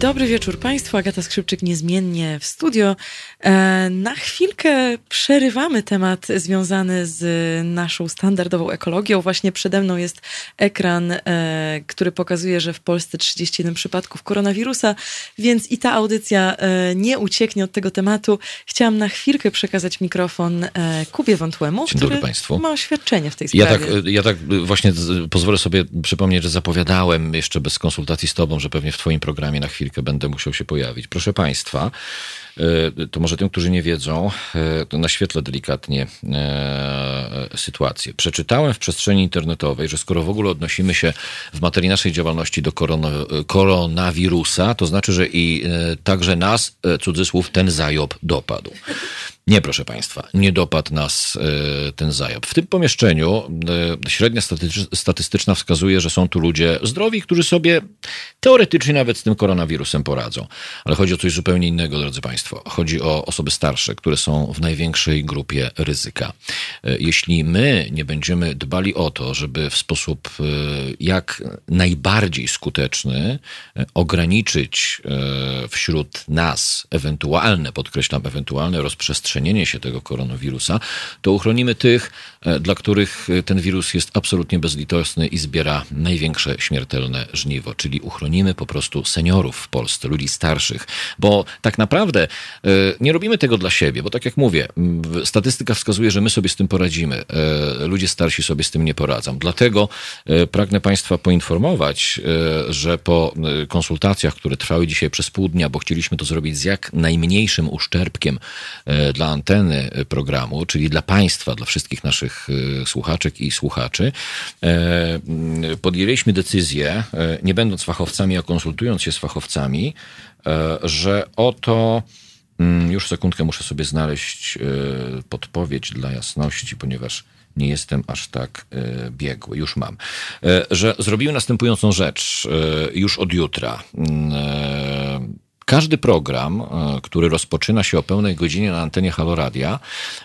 Dobry wieczór Państwu, Agata Skrzypczyk niezmiennie w studio. E, na chwilkę przerywamy temat związany z naszą standardową ekologią. Właśnie przede mną jest ekran, e, który pokazuje, że w Polsce 31 przypadków koronawirusa, więc i ta audycja e, nie ucieknie od tego tematu. Chciałam na chwilkę przekazać mikrofon Kubie Wątłemu, Dzień który Państwu. ma oświadczenie w tej sprawie. Ja tak, ja tak właśnie pozwolę sobie przypomnieć, że zapowiadałem jeszcze bez konsultacji z Tobą, że pewnie w Twoim programie na chwilkę chwilkę będę musiał się pojawić. Proszę Państwa, e, to może tym, którzy nie wiedzą, e, to naświetlę delikatnie e, sytuację. Przeczytałem w przestrzeni internetowej, że skoro w ogóle odnosimy się w materii naszej działalności do korona, koronawirusa, to znaczy, że i także nas, cudzysłów, ten zajob dopadł. Nie, proszę Państwa, nie dopadł nas e, ten zajob. W tym pomieszczeniu e, średnia statystyczna wskazuje, że są tu ludzie zdrowi, którzy sobie teoretycznie nawet z tym koronawirusem poradzą. Ale chodzi o coś zupełnie innego, drodzy Państwo. Chodzi o osoby starsze, które są w największej grupie ryzyka. E, jeśli my nie będziemy dbali o to, żeby w sposób jak najbardziej skuteczny ograniczyć wśród nas ewentualne, podkreślam, ewentualne rozprzestrzenienie, rozprzestrzenienie się tego koronawirusa, to uchronimy tych, dla których e, ten wirus jest absolutnie bezlitosny i zbiera największe śmiertelne żniwo, czyli uchronimy po prostu seniorów w Polsce, ludzi starszych, bo tak naprawdę e, nie robimy tego dla siebie, bo tak jak mówię, statystyka wskazuje, że my sobie z tym poradzimy. Ludzie starsi sobie z tym nie poradzą. Dlatego pragnę Państwa poinformować, że po konsultacjach, które trwały dzisiaj przez pół dnia, bo chcieliśmy to zrobić z jak najmniejszym uszczerbkiem dla anteny programu, czyli dla Państwa, dla wszystkich naszych e, słuchaczek i słuchaczy, e, podjęliśmy decyzję, e, nie będąc fachowcami, a konsultując się z fachowcami, że oto mm, już sekundkę muszę sobie znaleźć podpowiedź dla jasności, ponieważ nie jestem aż tak biegły, już mam, że zrobimy następującą rzecz już od jutra. Mm, każdy program, e, który rozpoczyna się o pełnej godzinie na antenie Haloradia,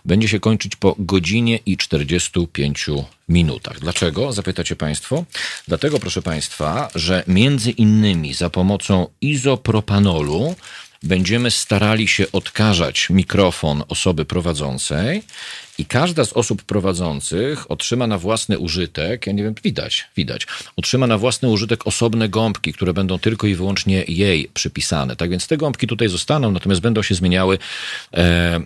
będzie się kończyć po godzinie i 45 minutach. Dlaczego? Zapytacie Państwo. Dlatego, proszę Państwa, że między innymi za pomocą izopropanolu będziemy starali się odkażać mikrofon osoby prowadzącej i każda z osób prowadzących otrzyma na własny użytek, ja nie wiem, widać, widać, otrzyma na własny użytek osobne gąbki, które będą tylko i wyłącznie jej przypisane. Tak więc te gąbki tutaj zostaną, natomiast będą się zmieniały e, e,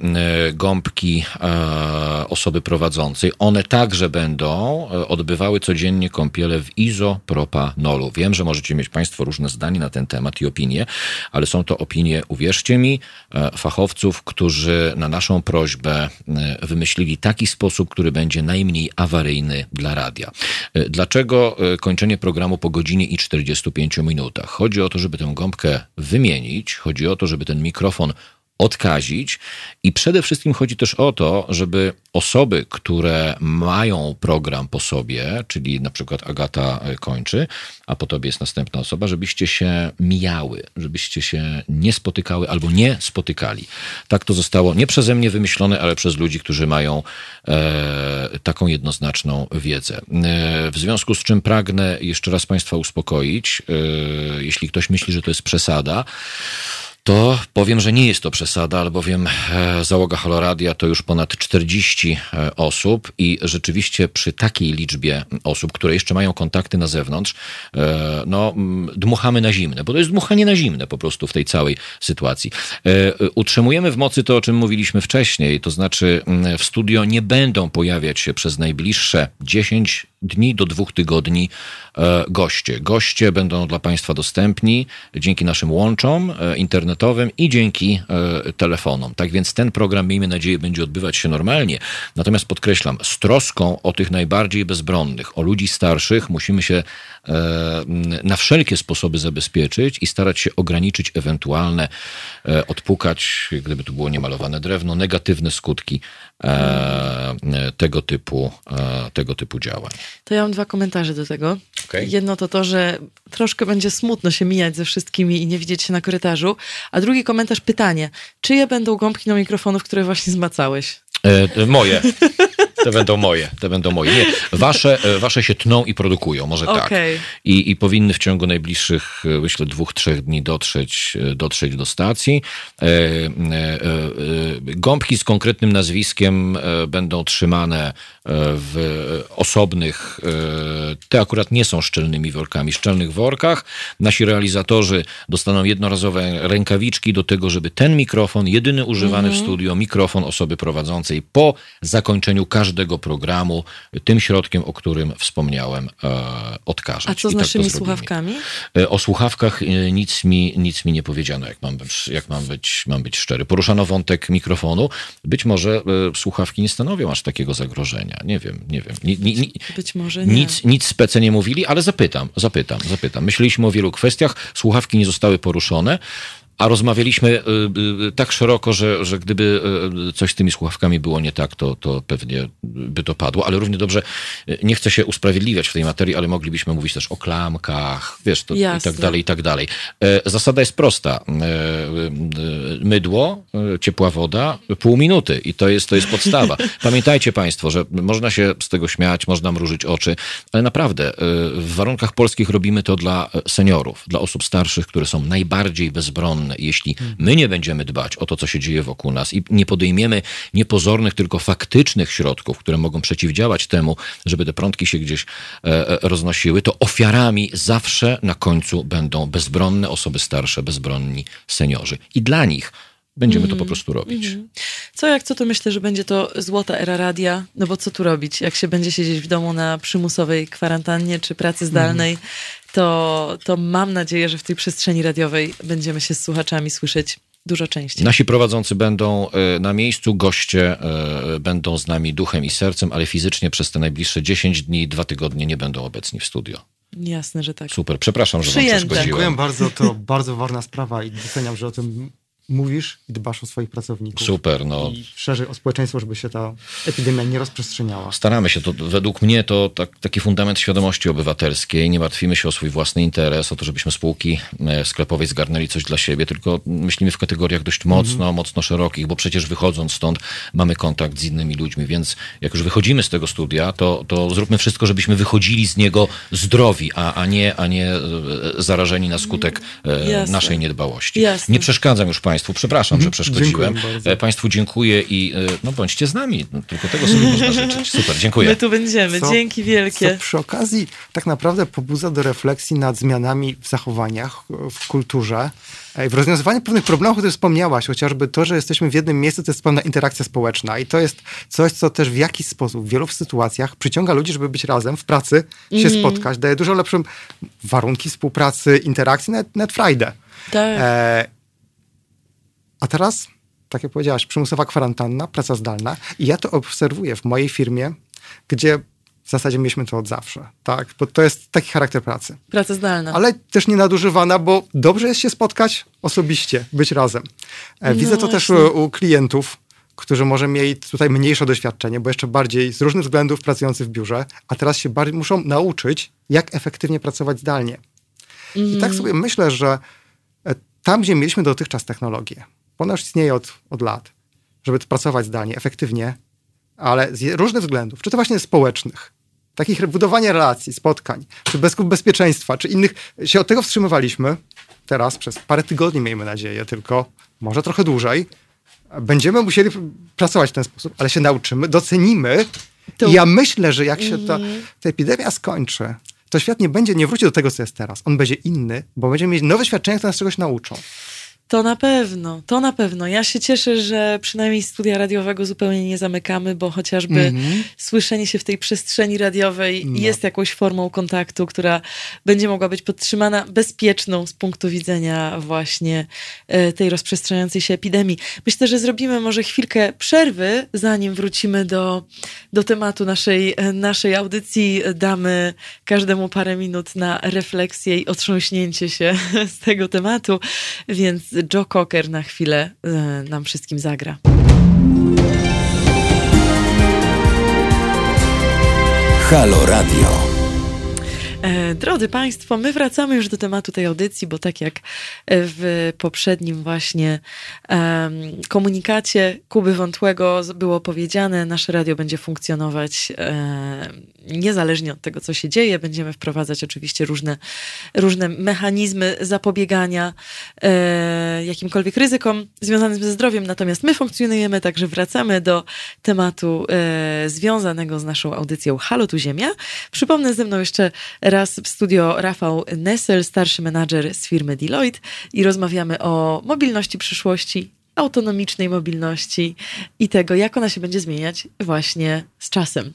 gąbki e, osoby prowadzącej. One także będą e, odbywały codziennie kąpiele w izopropanolu. Wiem, że możecie mieć Państwo różne zdanie na ten temat i opinie, ale są to opinie, uwierzcie mi, e, fachowców, którzy na naszą prośbę e, wymyślili taki sposób, który będzie najmniej awaryjny dla radia. E, Dlaczego e, kończenie programu po godzinie i 45 minutach? Chodzi o to, żeby tę gąbkę wymienić, chodzi o to, żeby ten mikrofon odkazić i przede wszystkim chodzi też o to, żeby osoby, które mają program po sobie, czyli na przykład Agata e, kończy, a po tobie jest następna osoba, żebyście się mijały, żebyście się nie spotykały albo nie spotykali. Tak to zostało nie przeze mnie wymyślone, ale przez ludzi, którzy mają e, taką jednoznaczną wiedzę. E, w związku z czym pragnę jeszcze raz Państwa uspokoić, e, jeśli ktoś myśli, że to jest przesada, to powiem, że nie jest to przesada, albowiem e, załoga Haloradia to już ponad 40 e, osób i rzeczywiście przy takiej liczbie osób, które jeszcze mają kontakty na zewnątrz, e, no dmuchamy na zimne, bo to jest dmuchanie na zimne po prostu w tej całej sytuacji. Utrzymujemy w mocy to, o czym mówiliśmy wcześniej, to znaczy w studio nie będą pojawiać się przez najbliższe 10 dni do dwóch tygodni e, goście. Goście będą dla Państwa dostępni dzięki naszym łączom e, internetowym i dzięki e, telefonom. Tak więc ten program, miejmy nadzieję, będzie odbywać się normalnie. Natomiast podkreślam, z troską o tych najbardziej bezbronnych, o ludzi starszych, musimy się na wszelkie sposoby zabezpieczyć i starać się ograniczyć ewentualne, odpukać, gdyby tu było niemalowane drewno, negatywne skutki tego typu, e, tego typu działań. To ja mam dwa komentarze do tego. Okej. Jedno to to, że troszkę będzie smutno się mijać ze wszystkimi i nie widzieć się na korytarzu. A drugi komentarz, pytanie. Czyje będą gąbki do mikrofonów, które właśnie zmacałeś? E, e, moje. [laughs] Te będą moje, te będą moje. Nie, wasze, e, wasze się tną i produkują, może tak. Okej. I, I powinny w ciągu najbliższych, e, myślę, dwóch, trzech dni dotrzeć, e, dotrzeć do stacji. E, e, e, Gąbki z konkretnym nazwiskiem będą trzymane w osobnych, te akurat nie są szczelnymi workami, szczelnych workach. Nasi realizatorzy dostaną jednorazowe rękawiczki do tego, żeby ten mikrofon, jedyny używany w studio, mikrofon osoby prowadzącej po zakończeniu każdego programu, tym środkiem, o którym wspomniałem, e, odkażać. A co z I tak naszymi zrobimy. słuchawkami? E, O słuchawkach e, nic mi, nic mi nie powiedziano, jak mam być, jak mam być, mam być szczery. Poruszano wątek mikrofonu. Być może słuchawki nie stanowią aż takiego zagrożenia. Nie wiem, nie wiem. Ni, ni, ni, Być może nie. nic, nic spece nie mówili, ale zapytam, zapytam, zapytam. Myśleliśmy o wielu kwestiach, słuchawki nie zostały poruszone. A rozmawialiśmy y, y, tak szeroko, że, że gdyby y, coś z tymi słuchawkami było nie tak, to, to pewnie by to padło. Ale równie dobrze nie chcę się usprawiedliwiać w tej materii, ale moglibyśmy mówić też o klamkach, wiesz, to, i tak dalej, i tak dalej. E, Zasada jest prosta. E, e, Mydło, ciepła woda, pół minuty i to jest, to jest podstawa. [laughs] Pamiętajcie Państwo, że można się z tego śmiać, można mrużyć oczy, ale naprawdę w warunkach polskich robimy to dla seniorów, dla osób starszych, które są najbardziej bezbronne. Jeśli my nie będziemy dbać o to, co się dzieje wokół nas i nie podejmiemy niepozornych, tylko faktycznych środków, które mogą przeciwdziałać temu, żeby te prądki się gdzieś e, e, roznosiły, to ofiarami zawsze na końcu będą bezbronne osoby starsze, bezbronni seniorzy. I dla nich będziemy to po prostu robić. Co jak co, to myślę, że będzie to złota era radia, no bo co tu robić? Jak się będzie siedzieć w domu na przymusowej kwarantannie czy pracy zdalnej, to, to mam nadzieję, że w tej przestrzeni radiowej będziemy się z słuchaczami słyszeć dużo częściej. Nasi prowadzący będą e, na miejscu, goście e, będą z nami duchem i sercem, ale fizycznie przez te najbliższe 10 dni, dwa tygodnie nie będą obecni w studio. Jasne, że tak. Super, przepraszam, że wam Przyjęte. przeszkodziłem. Dziękuję bardzo, to bardzo ważna sprawa i doceniam, że o tym mówisz i dbasz o swoich pracowników. Super, no. I szerzej o społeczeństwo, żeby się ta epidemia nie rozprzestrzeniała. Staramy się, to według mnie to tak, taki fundament świadomości obywatelskiej. Nie martwimy się o swój własny interes, o to, żebyśmy spółki e, sklepowej zgarnęli coś dla siebie, tylko myślimy w kategoriach dość mocno, mocno szerokich, bo przecież wychodząc stąd mamy kontakt z innymi ludźmi, więc jak już wychodzimy z tego studia, to, to zróbmy wszystko, żebyśmy wychodzili z niego zdrowi, a, a, nie, a nie e, zarażeni na skutek e, Jasne. naszej niedbałości. Jasne. Nie przeszkadzam już Państwu. Państwu, przepraszam, że przeszkodziłem. Dziękuję bardzo. E, Państwu dziękuję i e, no bądźcie z nami. No, tylko tego sobie można [laughs] życzyć. Super, dziękuję. My tu będziemy. Co- Dzięki wielkie. Co przy okazji tak naprawdę pobudza do refleksji nad zmianami w zachowaniach, w kulturze, e, w rozwiązywaniu pewnych problemów, o których wspomniałaś, chociażby to, że jesteśmy w jednym miejscu, to jest pewna interakcja społeczna i to jest coś, co też w jakiś sposób w wielu sytuacjach przyciąga ludzi, żeby być razem w pracy, się Mhm. spotkać, daje dużo lepsze warunki współpracy, interakcji, nawet, nawet frajdę. Tak. E, a teraz, tak jak powiedziałaś, przymusowa kwarantanna, praca zdalna i ja to obserwuję w mojej firmie, gdzie w zasadzie mieliśmy to od zawsze, tak? Bo to jest taki charakter pracy. Praca zdalna. Ale też nie nadużywana, bo dobrze jest się spotkać osobiście, być razem. E, Widzę to też u klientów, którzy może mieli tutaj mniejsze doświadczenie, bo jeszcze bardziej z różnych względów pracujący w biurze, a teraz się bardziej muszą nauczyć, jak efektywnie pracować zdalnie. I tak sobie myślę, że e, tam, gdzie mieliśmy dotychczas technologię, bo ona już istnieje od, od lat, żeby pracować zdalnie, efektywnie, ale z różnych względów, czy to właśnie społecznych, takich budowania relacji, spotkań, czy bez, bezpieczeństwa, czy innych, się od tego wstrzymywaliśmy. Teraz przez parę tygodni, miejmy nadzieję, tylko może trochę dłużej. Będziemy musieli pracować w ten sposób, ale się nauczymy, docenimy. I ja myślę, że jak się ta, ta epidemia skończy, to świat nie będzie, nie wróci do tego, co jest teraz. On będzie inny, bo będziemy mieć nowe świadczenia, które nas czegoś nauczą. To na pewno, to na pewno. Ja się cieszę, że przynajmniej studia radiowego zupełnie nie zamykamy, bo chociażby Mhm. słyszenie się w tej przestrzeni radiowej No. jest jakąś formą kontaktu, która będzie mogła być podtrzymana bezpieczną z punktu widzenia właśnie e, tej rozprzestrzeniającej się epidemii. Myślę, że zrobimy może chwilkę przerwy, zanim wrócimy do, do tematu naszej, e, naszej audycji. Damy każdemu parę minut na refleksję i otrząśnięcie się [laughs] z tego tematu, więc Joe Cocker na chwilę e, nam wszystkim zagra. Halo Radio. E, Drodzy Państwo, my wracamy już do tematu tej audycji, bo tak jak w poprzednim właśnie komunikacie Kuby Wątłego było powiedziane, nasze radio będzie funkcjonować e, niezależnie od tego, co się dzieje. Będziemy wprowadzać oczywiście różne, różne mechanizmy zapobiegania e, jakimkolwiek ryzykom związanym ze zdrowiem, natomiast my funkcjonujemy, także wracamy do tematu e, związanego z naszą audycją Halo tu Ziemia. Przypomnę ze mną jeszcze raz w studio Rafał Nessel, starszy menadżer z firmy Deloitte i rozmawiamy o mobilności przyszłości, autonomicznej mobilności i tego, jak ona się będzie zmieniać właśnie z czasem.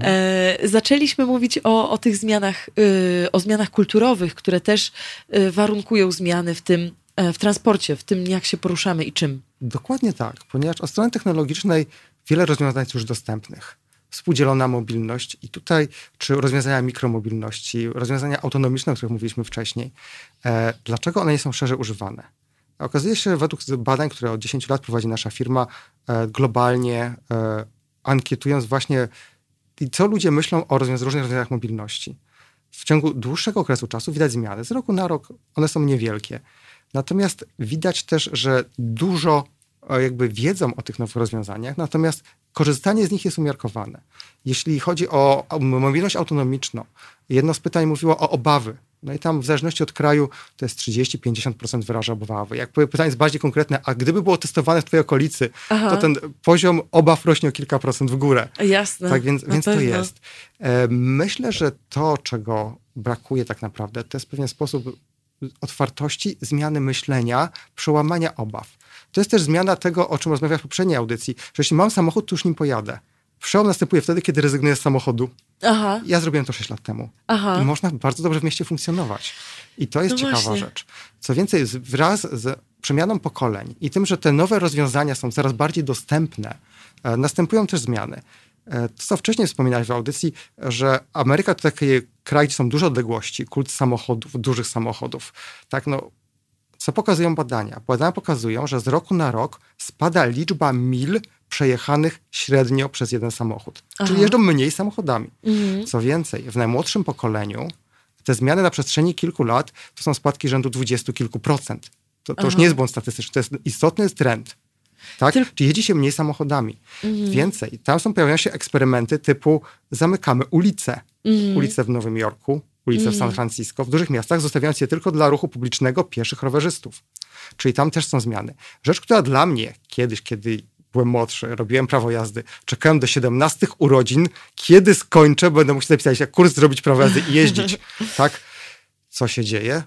E, zaczęliśmy mówić o, o tych zmianach, y, o zmianach kulturowych, które też y, warunkują zmiany w tym, e, w transporcie, w tym, jak się poruszamy i czym. Dokładnie tak, ponieważ od strony technologicznej wiele rozwiązań jest już dostępnych. Współdzielona mobilność i tutaj, czy rozwiązania mikromobilności, rozwiązania autonomiczne, o których mówiliśmy wcześniej. E, dlaczego one nie są szerzej używane? Okazuje się, że według badań, które od 10 lat prowadzi nasza firma, e, globalnie e, ankietując właśnie, co ludzie myślą o rozwiąz- różnych rozwiązaniach mobilności. W ciągu dłuższego okresu czasu widać zmiany. Z roku na rok one są niewielkie. Natomiast widać też, że dużo e, jakby wiedzą o tych nowych rozwiązaniach, natomiast korzystanie z nich jest umiarkowane. Jeśli chodzi o mobilność autonomiczną, jedno z pytań mówiło o obawy. No i tam w zależności od kraju to jest 30-50% wyraża obawy. Jak pytanie jest bardziej konkretne, a gdyby było testowane w twojej okolicy, Aha. to ten poziom obaw rośnie o kilka procent w górę. Jasne. Tak, więc, więc to jest. E, Myślę, że to, czego brakuje tak naprawdę, to jest pewien sposób otwartości, zmiany myślenia, przełamania obaw. To jest też zmiana tego, o czym rozmawiałem w poprzedniej audycji, że jeśli mam samochód, to już nim pojadę. Przełom następuje wtedy, kiedy rezygnuję z samochodu. Aha, Ja zrobiłem to 6 lat temu. aha. I można bardzo dobrze w mieście funkcjonować. I to jest No ciekawa właśnie. rzecz. Co więcej, wraz z przemianą pokoleń i tym, że te nowe rozwiązania są coraz bardziej dostępne, e, następują też zmiany. E, To, co wcześniej wspominałeś w audycji, że Ameryka to taki kraj, gdzie są duże odległości, kult samochodów, dużych samochodów. Tak, no, co pokazują badania? Badania pokazują, że z roku na rok spada liczba mil przejechanych średnio przez jeden samochód. Aha. Czyli jeżdżą mniej samochodami. Mhm. Co więcej, w najmłodszym pokoleniu te zmiany na przestrzeni kilku lat to są spadki rzędu dwudziestu kilku procent. To, to już nie jest błąd statystyczny, to jest istotny trend. Tak? Tyl- Czyli jedzie się mniej samochodami. Mhm. Więcej. Tam są, pojawiają się eksperymenty typu zamykamy ulice. Mhm. Ulice w Nowym Jorku, ulice w San Francisco, w dużych miastach, zostawiając je tylko dla ruchu publicznego pieszych rowerzystów. Czyli tam też są zmiany. Rzecz, która dla mnie kiedyś, kiedy byłem młodszy, robiłem prawo jazdy, czekałem do 17 urodzin, kiedy skończę, będę musiał zapisać jak kurs zrobić prawo jazdy i jeździć. [laughs] tak? Co się dzieje?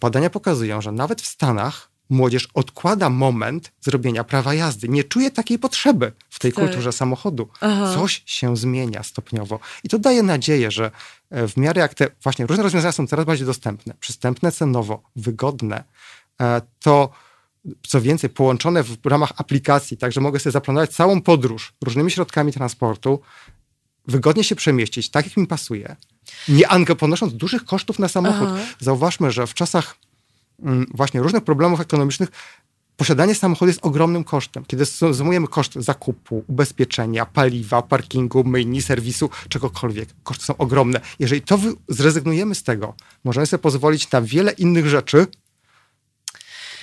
Badania pokazują, że nawet w Stanach młodzież odkłada moment zrobienia prawa jazdy. Nie czuje takiej potrzeby w tej Tak. kulturze samochodu. Aha. Coś się zmienia stopniowo. I to daje nadzieję, że e, w miarę jak te właśnie różne rozwiązania są coraz bardziej dostępne, przystępne cenowo, wygodne, e, to co więcej, połączone w ramach aplikacji, tak że mogę sobie zaplanować całą podróż różnymi środkami transportu, wygodnie się przemieścić, tak jak mi pasuje, nie ponosząc dużych kosztów na samochód. Aha. Zauważmy, że w czasach właśnie różnych problemów ekonomicznych posiadanie samochodu jest ogromnym kosztem. Kiedy zumujemy koszt zakupu, ubezpieczenia, paliwa, parkingu, myjni, serwisu, czegokolwiek, koszty są ogromne. Jeżeli to zrezygnujemy z tego, możemy sobie pozwolić na wiele innych rzeczy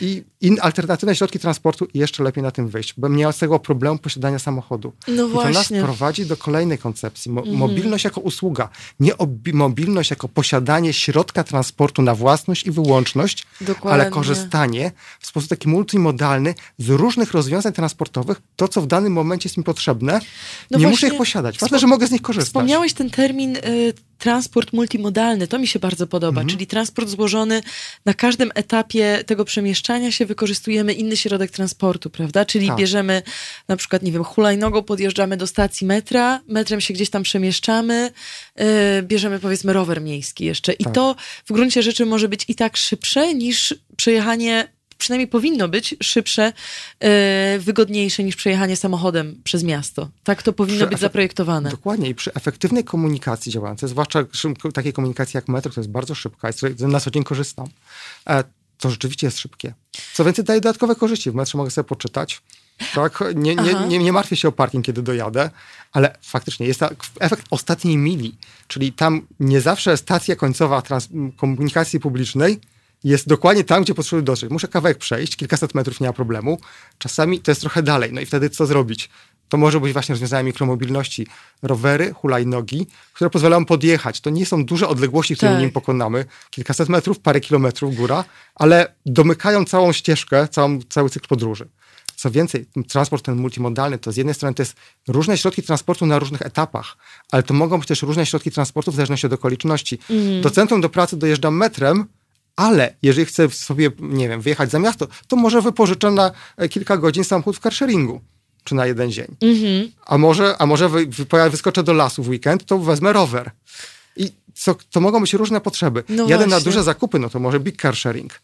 i alternatywne środki transportu i jeszcze lepiej na tym wyjść, bo nie ma z tego problemu posiadania samochodu. No I to nas właśnie. prowadzi do kolejnej koncepcji. Mo- Mobilność jako usługa, nie obi- mobilność jako posiadanie środka transportu na własność i wyłączność, Dokładnie. ale korzystanie w sposób taki multimodalny z różnych rozwiązań transportowych, to co w danym momencie jest mi potrzebne, No nie właśnie, muszę ich posiadać. Ważne, że mogę z nich korzystać. Wspomniałeś ten termin y, transport multimodalny, to mi się bardzo podoba, Mhm. czyli transport złożony na każdym etapie tego przemieszczania się wykorzystujemy inny środek transportu, prawda? Czyli Tak. bierzemy na przykład, nie wiem, hulajnogą, podjeżdżamy do stacji metra, metrem się gdzieś tam przemieszczamy, y, bierzemy powiedzmy rower miejski jeszcze i Tak. to w gruncie rzeczy może być i tak szybsze niż przejechanie przynajmniej powinno być szybsze, y, wygodniejsze niż przejechanie samochodem przez miasto. Tak to powinno Przy być zaprojektowane. Dokładnie i przy efektywnej komunikacji działającej, zwłaszcza szybko- takiej komunikacji jak metro, to jest bardzo szybka i z której na co dzień korzystam, e, to rzeczywiście jest szybkie. Co więcej, daje dodatkowe korzyści. W metrze mogę sobie poczytać. Tak, nie, nie, nie, nie martwię się o parking, kiedy dojadę, ale faktycznie jest ta, efekt ostatniej mili, czyli tam nie zawsze stacja końcowa komunikacji publicznej jest dokładnie tam, gdzie potrzebuję dotrzeć. Muszę kawałek przejść, kilkaset metrów, nie ma problemu. Czasami to jest trochę dalej, no i wtedy co zrobić? To może być właśnie rozwiązanie mikromobilności. Rowery, hulajnogi, które pozwalają podjechać. To nie są duże odległości, które Tak. nim pokonamy. Kilkaset metrów, parę kilometrów góra, ale domykają całą ścieżkę, całą, cały cykl podróży. Co więcej, transport ten multimodalny to z jednej strony to jest różne środki transportu na różnych etapach, ale to mogą być też różne środki transportu w zależności od okoliczności. Do centrum do pracy dojeżdżam metrem, ale jeżeli chcę sobie, nie wiem, wyjechać za miasto, to może wypożyczę na e, kilka godzin samochód w carsharingu, czy na jeden dzień. Mhm. A może, a może wy, wy, wyskoczę do lasu w weekend, to wezmę rower. I co, to mogą być różne potrzeby. No Jadę na właśnie. duże zakupy, no to może big car sharing.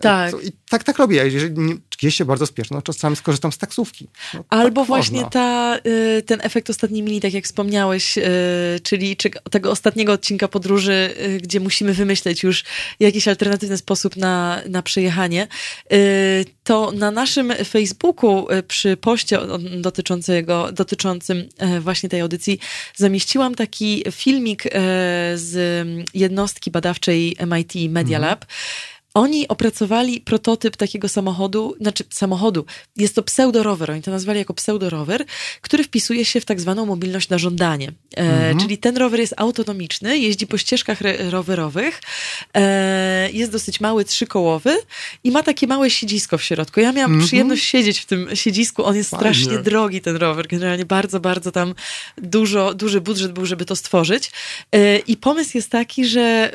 Tak. I tak, tak robię. Jeżeli gdzieś się bardzo spieszno, no czasami skorzystam z taksówki. No, Albo tak właśnie można. ta, y, ten efekt ostatniej mili, tak jak wspomniałeś, y, czyli czy, tego ostatniego odcinka podróży, y, gdzie musimy wymyśleć już jakiś alternatywny sposób na, na przejechanie, to na naszym Facebooku przy poście dotyczącego, dotyczącym e, właśnie tej audycji zamieściłam taki filmik e, z jednostki badawczej MIT Media Lab. Oni opracowali prototyp takiego samochodu, znaczy samochodu, jest to pseudorower, oni to nazwali jako pseudorower, który wpisuje się w tak zwaną mobilność na żądanie. E, Czyli ten rower jest autonomiczny, jeździ po ścieżkach rowerowych, e, jest dosyć mały, trzykołowy i ma takie małe siedzisko w środku. Ja miałam przyjemność siedzieć w tym siedzisku, on jest Fajnie. strasznie drogi, ten rower, generalnie bardzo, bardzo tam dużo, duży budżet był, żeby to stworzyć. E, I pomysł jest taki, że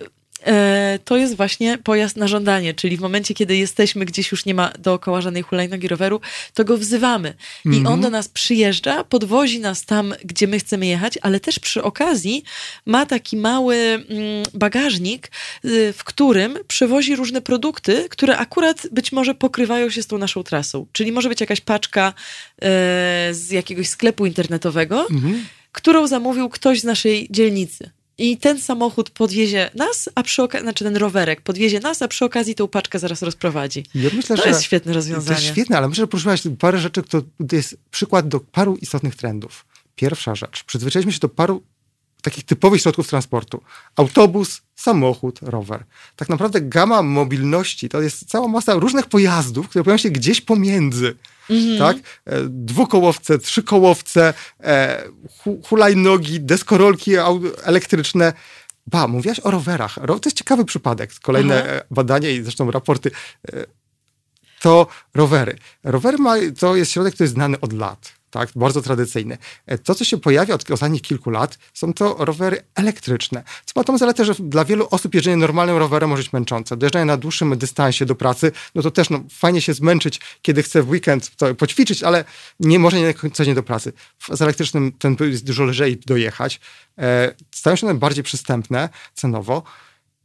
to jest właśnie pojazd na żądanie, czyli w momencie, kiedy jesteśmy gdzieś, już nie ma dookoła żadnej hulajnogi roweru, to go wzywamy. I on do nas przyjeżdża, podwozi nas tam, gdzie my chcemy jechać, ale też przy okazji ma taki mały mm, bagażnik, y, w którym przewozi różne produkty, które akurat być może pokrywają się z tą naszą trasą. Czyli może być jakaś paczka e, z jakiegoś sklepu internetowego, którą zamówił ktoś z naszej dzielnicy. I ten samochód podwiezie nas, a przy okazji, znaczy ten rowerek podwiezie nas, a przy okazji tą paczkę zaraz rozprowadzi. Ja myślę, To jest świetne To rozwiązanie. jest świetne, ale myślę, że poruszyłaś parę rzeczy, to jest przykład do paru istotnych trendów. Pierwsza rzecz. Przyzwyczailiśmy się do paru takich typowych środków transportu. Autobus, samochód, rower. Tak naprawdę gama mobilności to jest cała masa różnych pojazdów, które pojawiają się gdzieś pomiędzy. Tak? E, Dwukołowce, trzykołowce, e, hu- hulajnogi, deskorolki elektryczne. Ba, mówiłaś o rowerach. Ro- To jest ciekawy przypadek. Kolejne Aha. e, badania i zresztą raporty. To rowery. Rowery ma, to jest środek, który jest znany od lat. Tak, bardzo tradycyjny. E, To, co się pojawia od ostatnich kilku lat, są to rowery elektryczne. Co ma tą zaletę, że dla wielu osób jeżdżenie normalnym rowerem może być męczące. Dojeżdżanie na dłuższym dystansie do pracy, no to też no, fajnie się zmęczyć, kiedy chce w weekend to poćwiczyć, ale nie może nie codziennie do pracy. Z elektrycznym ten jest dużo lżej dojechać. E, stają się one bardziej przystępne cenowo.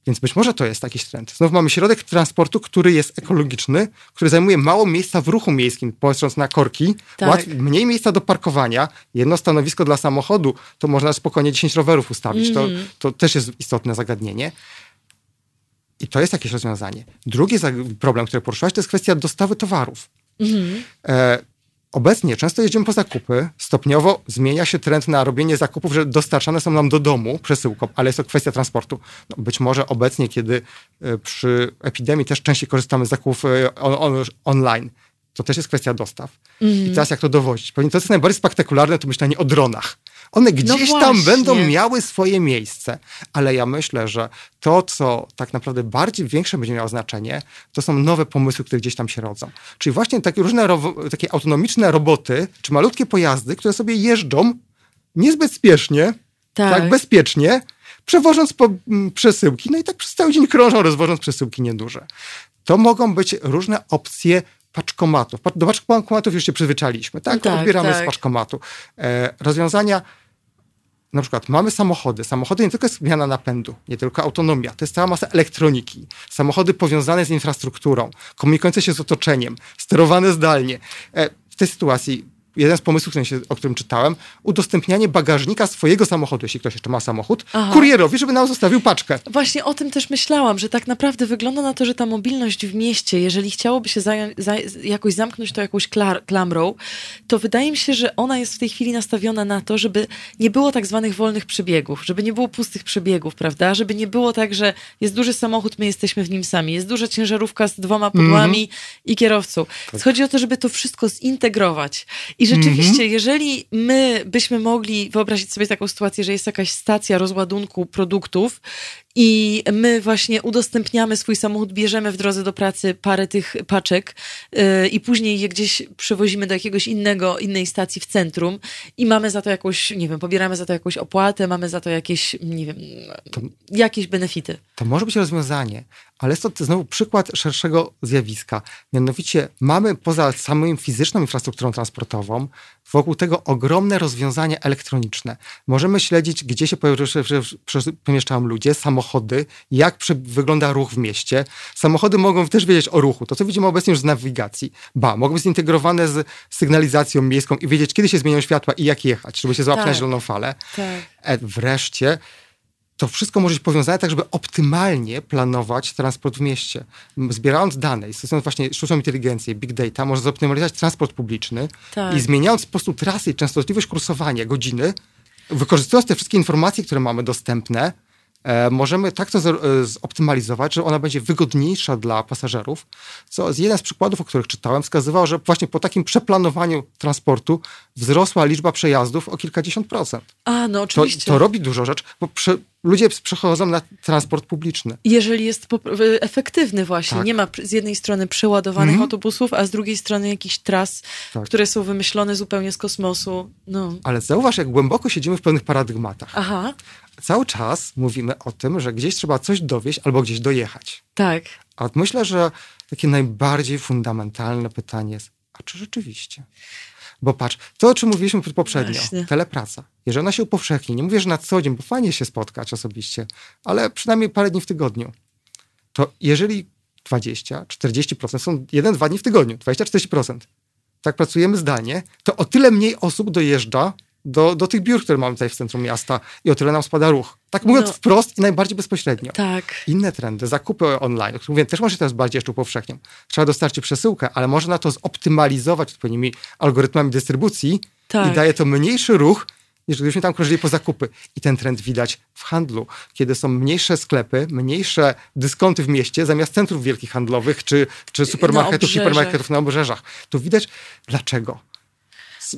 Więc być może to jest jakiś trend. Znów mamy środek transportu, który jest ekologiczny, który zajmuje mało miejsca w ruchu miejskim, patrząc na korki, Tak. łat- mniej miejsca do parkowania, jedno stanowisko dla samochodu, to można spokojnie 10 rowerów ustawić. To, to też jest istotne zagadnienie. I to jest jakieś rozwiązanie. Drugi problem, który poruszyłaś, to jest kwestia dostawy towarów. E, obecnie często jeździmy po zakupy, stopniowo zmienia się trend na robienie zakupów, że dostarczane są nam do domu przesyłką, ale jest to kwestia transportu. No, być może obecnie, kiedy e, przy epidemii też częściej korzystamy z zakupów e, on, on, online, to też jest kwestia dostaw. I teraz jak to dowozić? Pewnie to, co jest najbardziej spektakularne, to myślenie o dronach. One gdzieś tam właśnie. będą miały swoje miejsce, ale ja myślę, że to, co tak naprawdę bardziej większe będzie miało znaczenie, to są nowe pomysły, które gdzieś tam się rodzą. Czyli właśnie takie różne takie autonomiczne roboty, czy malutkie pojazdy, które sobie jeżdżą niezbyt spiesznie, Tak. tak, bezpiecznie, przewożąc po, m, przesyłki, no i tak przez cały dzień krążą, rozwożąc przesyłki nieduże. To mogą być różne opcje paczkomatów. Pa- Do paczkomatów już się przyzwyczailiśmy, tak? Tak, Odbieramy tak. z paczkomatu. E, rozwiązania na przykład mamy samochody. Samochody nie tylko jest zmiana napędu, nie tylko autonomia, to jest cała masa elektroniki. Samochody powiązane z infrastrukturą, komunikujące się z otoczeniem, sterowane zdalnie. E, w tej sytuacji jeden z pomysłów, o którym czytałem, udostępnianie bagażnika swojego samochodu, jeśli ktoś jeszcze ma samochód, Aha. kurierowi, żeby nam zostawił paczkę. Właśnie o tym też myślałam, że tak naprawdę wygląda na to, że ta mobilność w mieście, jeżeli chciałoby się zająć, jakoś zamknąć to jakąś klamrą, to wydaje mi się, że ona jest w tej chwili nastawiona na to, żeby nie było tak zwanych wolnych przebiegów, żeby nie było pustych przebiegów, prawda? Żeby nie było tak, że jest duży samochód, my jesteśmy w nim sami, jest duża ciężarówka z dwoma pudłami i kierowcą. Chodzi o to, żeby to wszystko zintegrować. I rzeczywiście, jeżeli my byśmy mogli wyobrazić sobie taką sytuację, że jest jakaś stacja rozładunku produktów i my właśnie udostępniamy swój samochód, bierzemy w drodze do pracy parę tych paczek yy, i później je gdzieś przewozimy do jakiegoś innego, innej stacji w centrum i mamy za to jakąś, nie wiem, pobieramy za to jakąś opłatę, mamy za to jakieś, nie wiem, jakieś benefity. To może być rozwiązanie, ale jest to znowu przykład szerszego zjawiska. Mianowicie mamy poza samą fizyczną infrastrukturą transportową wokół tego ogromne rozwiązania elektroniczne. Możemy śledzić, gdzie się przemieszczają ludzie, samochody, jak prze- wygląda ruch w mieście. Samochody mogą też wiedzieć o ruchu. To, co widzimy obecnie już z nawigacji. Ba, mogą być zintegrowane z sygnalizacją miejską i wiedzieć, kiedy się zmienią światła i jak jechać, żeby się złapać Tak. na zieloną falę. Tak. E, wreszcie to wszystko może być powiązane tak, żeby optymalnie planować transport w mieście. Zbierając dane i stosując właśnie sztuczną inteligencję, big data, można zoptymalizować transport publiczny Tak. i zmieniając po prostu trasy i częstotliwość kursowania, godziny, wykorzystując te wszystkie informacje, które mamy dostępne, możemy tak to e, zoptymalizować, że ona będzie wygodniejsza dla pasażerów, co z jeden z przykładów, o których czytałem, wskazywał, że właśnie po takim przeplanowaniu transportu wzrosła liczba przejazdów o kilkadziesiąt procent. A, no To, oczywiście. to robi dużo rzecz, bo ludzie przechodzą na transport publiczny. Jeżeli jest efektywny właśnie, Tak. nie ma z jednej strony przeładowanych autobusów, a z drugiej strony jakichś tras, Tak. które są wymyślone zupełnie z kosmosu. No. Ale zauważ, jak głęboko siedzimy w pewnych paradygmatach. Aha, Cały czas mówimy o tym, że gdzieś trzeba coś dowieść albo gdzieś dojechać. tak. A myślę, że takie najbardziej fundamentalne pytanie jest, a czy rzeczywiście? Bo patrz, to o czym mówiliśmy poprzednio, Właśnie. telepraca. Jeżeli ona się upowszechni, nie mówię, że na co dzień, bo fajnie się spotkać osobiście, ale przynajmniej parę dni w tygodniu, to jeżeli 20-40% są 1-2 dni w tygodniu, 20-40%, tak pracujemy zdalnie, to o tyle mniej osób dojeżdża do, do tych biur, które mamy tutaj w centrum miasta i o tyle nam spada ruch. Tak mówiąc No. wprost i najbardziej bezpośrednio. Tak. Inne trendy, zakupy online, o których mówię, też może się teraz bardziej jeszcze upowszechnią. Trzeba dostarczyć przesyłkę, ale można to zoptymalizować odpowiednimi algorytmami dystrybucji Tak. i daje to mniejszy ruch, niż gdybyśmy tam krążyli po zakupy. I ten trend widać w handlu, kiedy są mniejsze sklepy, mniejsze dyskonty w mieście, zamiast centrów wielkich handlowych, czy, czy supermarketów, hipermarketów na obrzeżach. Tu widać dlaczego.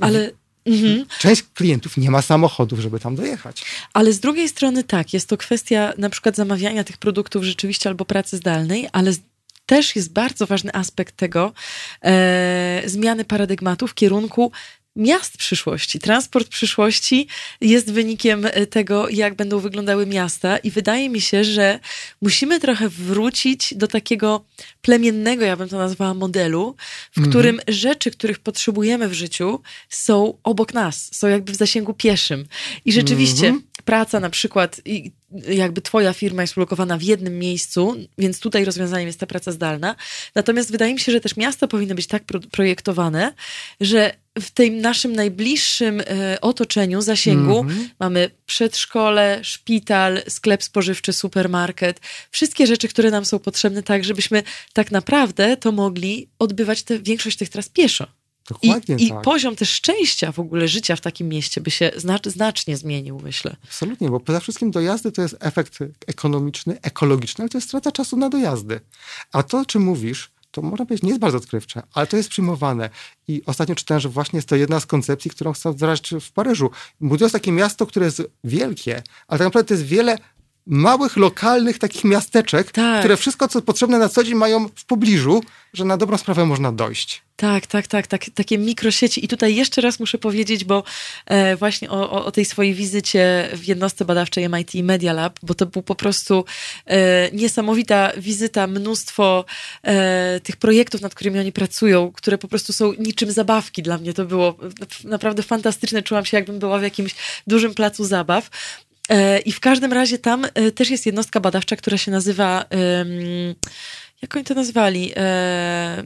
Ale Mhm. Część klientów nie ma samochodów, żeby tam dojechać. Ale z drugiej strony tak, jest to kwestia na przykład zamawiania tych produktów rzeczywiście albo pracy zdalnej, ale z- też jest bardzo ważny aspekt tego e, zmiany paradygmatu w kierunku miast przyszłości. Transport przyszłości jest wynikiem e, tego, jak będą wyglądały miasta i wydaje mi się, że musimy trochę wrócić do takiego plemiennego, ja bym to nazwała, modelu, w którym rzeczy, których potrzebujemy w życiu są obok nas, są jakby w zasięgu pieszym. I rzeczywiście praca na przykład, i jakby twoja firma jest ulokowana w jednym miejscu, więc tutaj rozwiązaniem jest ta praca zdalna. Natomiast wydaje mi się, że też miasta powinny być tak pro projektowane, że w tym naszym najbliższym e, otoczeniu, zasięgu mamy przedszkole, szpital, sklep spożywczy, supermarket, wszystkie rzeczy, które nam są potrzebne tak, żebyśmy tak naprawdę to mogli odbywać te, większość tych tras pieszo. I, Dokładnie I tak. poziom też szczęścia w ogóle życia w takim mieście by się znacz, znacznie zmienił, myślę. Absolutnie, bo poza wszystkim dojazdy to jest efekt ekonomiczny, ekologiczny, ale to jest strata czasu na dojazdy. A to, o czym mówisz, to można powiedzieć, nie jest bardzo odkrywcze, ale to jest przyjmowane. I ostatnio czytałem, że właśnie jest to jedna z koncepcji, którą chcą wdrażać w Paryżu. Budując takie miasto, które jest wielkie, ale tak naprawdę to jest wiele małych, lokalnych takich miasteczek, Tak. które wszystko, co potrzebne na co dzień mają w pobliżu, że na dobrą sprawę można dojść. Tak, tak, tak, tak, takie mikrosieci. I tutaj jeszcze raz muszę powiedzieć, bo e, właśnie o, o, o tej swojej wizycie w jednostce badawczej MIT Media Lab, bo to był po prostu e, niesamowita wizyta, mnóstwo e, tych projektów, nad którymi oni pracują, które po prostu są niczym zabawki dla mnie. To było naprawdę fantastyczne. Czułam się, jakbym była w jakimś dużym placu zabaw. E, I w każdym razie tam e, też jest jednostka badawcza, która się nazywa. jak oni to nazwali? E,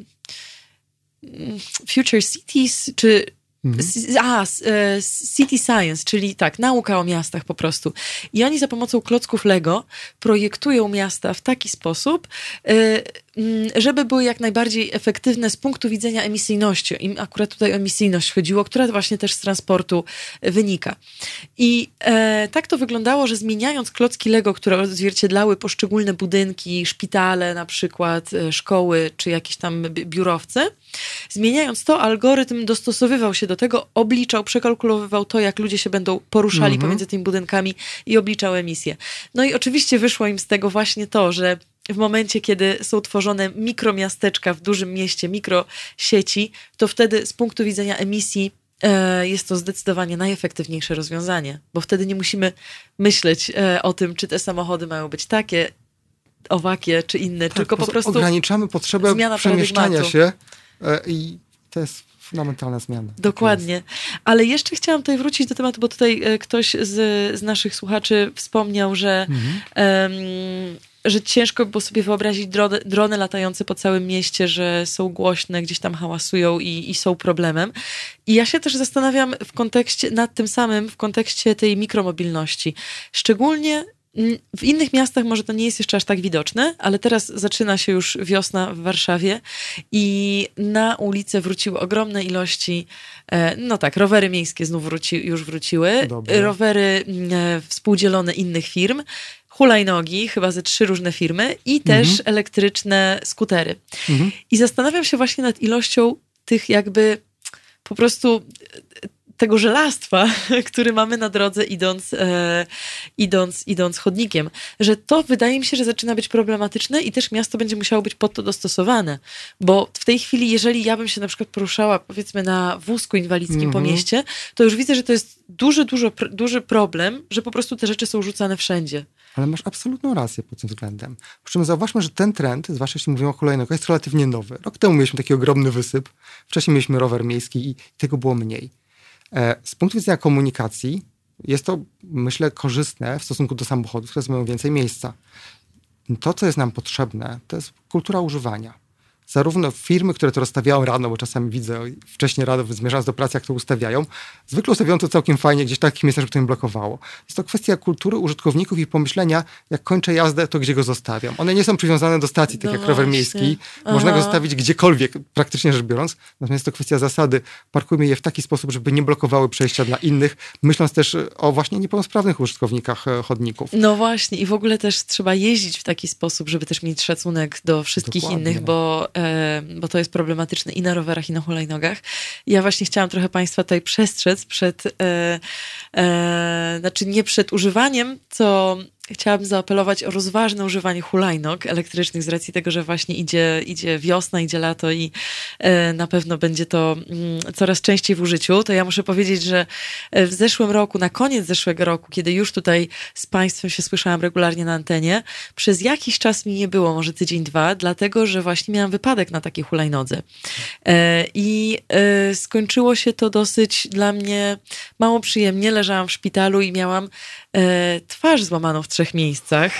Future Cities, czy. S- A, City Science, czyli tak, nauka o miastach po prostu. I oni za pomocą klocków Lego projektują miasta w taki sposób, mm, żeby były jak najbardziej efektywne z punktu widzenia emisyjności. Im akurat tutaj o emisyjność chodziło, która właśnie też z transportu wynika. I e, tak to wyglądało, że zmieniając klocki Lego, które odzwierciedlały poszczególne budynki, szpitale na przykład, e, szkoły czy jakieś tam bi- biurowce, zmieniając to, algorytm dostosowywał się do tego, obliczał, przekalkulowywał to, jak ludzie się będą poruszali pomiędzy tymi budynkami i obliczał emisję. No i oczywiście wyszło im z tego właśnie to, że w momencie, kiedy są tworzone mikromiasteczka w dużym mieście, mikrosieci, to wtedy z punktu widzenia emisji e, jest to zdecydowanie najefektywniejsze rozwiązanie, bo wtedy nie musimy myśleć e, o tym, czy te samochody mają być takie, owakie, czy inne, tylko po prostu ograniczamy potrzebę przemieszczania się e, i to jest fundamentalna zmiana. Dokładnie. Ale jeszcze chciałam tutaj wrócić do tematu, bo tutaj ktoś z, z naszych słuchaczy wspomniał, że, em, że ciężko było sobie wyobrazić drony, drony latające po całym mieście, że są głośne, gdzieś tam hałasują i, i są problemem. I ja się też zastanawiam w kontekście, nad tym samym, w kontekście tej mikromobilności. Szczególnie w innych miastach może to nie jest jeszcze aż tak widoczne, ale teraz zaczyna się już wiosna w Warszawie i na ulicę wróciły ogromne ilości, e, no tak, rowery miejskie znów wróci, już wróciły, Dobre. rowery e, współdzielone innych firm, hulajnogi, chyba ze trzy różne firmy i też elektryczne skutery. I zastanawiam się właśnie nad ilością tych jakby po prostu tego żelastwa, [laughs] który mamy na drodze idąc, e, idąc, idąc chodnikiem, że to wydaje mi się, że zaczyna być problematyczne i też miasto będzie musiało być pod to dostosowane, bo w tej chwili, jeżeli ja bym się na przykład poruszała powiedzmy na wózku inwalidzkim po mieście, to już widzę, że to jest duży, dużo, duży problem, że po prostu te rzeczy są rzucane wszędzie. Ale masz absolutną rację pod tym względem. Przy czym zauważmy, że ten trend, zwłaszcza jeśli mówimy o hulajnogach, jest relatywnie nowy. Rok temu mieliśmy taki ogromny wysyp, wcześniej mieliśmy rower miejski i tego było mniej. E, Z punktu widzenia komunikacji jest to, myślę, korzystne w stosunku do samochodów, które zajmują więcej miejsca. To, co jest nam potrzebne, to jest kultura używania. Zarówno firmy, które to rozstawiają rano, bo czasami widzę wcześniej rano, zmierzając do pracy, jak to ustawiają, zwykle ustawiają to całkiem fajnie, gdzieś takich miejscach, żeby to im blokowało. Jest to kwestia kultury użytkowników i pomyślenia, jak kończę jazdę, to gdzie go zostawiam. One nie są przywiązane do stacji, tak No jak rower właśnie. miejski. Można go Aha. zostawić gdziekolwiek, praktycznie rzecz biorąc. Natomiast to kwestia zasady. Parkujmy je w taki sposób, żeby nie blokowały przejścia dla innych, myśląc też o właśnie niepełnosprawnych użytkownikach e, chodników. No właśnie, i w ogóle też trzeba jeździć w taki sposób, żeby też mieć szacunek do wszystkich Dokładnie. innych, bo e, bo to jest problematyczne i na rowerach, i na hulajnogach. Ja właśnie chciałam trochę Państwa tutaj przestrzec przed, e, e, znaczy nie przed używaniem, co chciałabym zaapelować o rozważne używanie hulajnog elektrycznych z racji tego, że właśnie idzie, idzie wiosna, idzie lato i e, na pewno będzie to mm, coraz częściej w użyciu. To ja muszę powiedzieć, że e, w zeszłym roku, na koniec zeszłego roku, kiedy już tutaj z Państwem się słyszałam regularnie na antenie, przez jakiś czas mi nie było, może tydzień, dwa, dlatego, że właśnie miałam wypadek na takiej hulajnodze. E, I skończyło się to dosyć dla mnie mało przyjemnie. Leżałam w szpitalu i miałam twarz złamaną w trzech miejscach.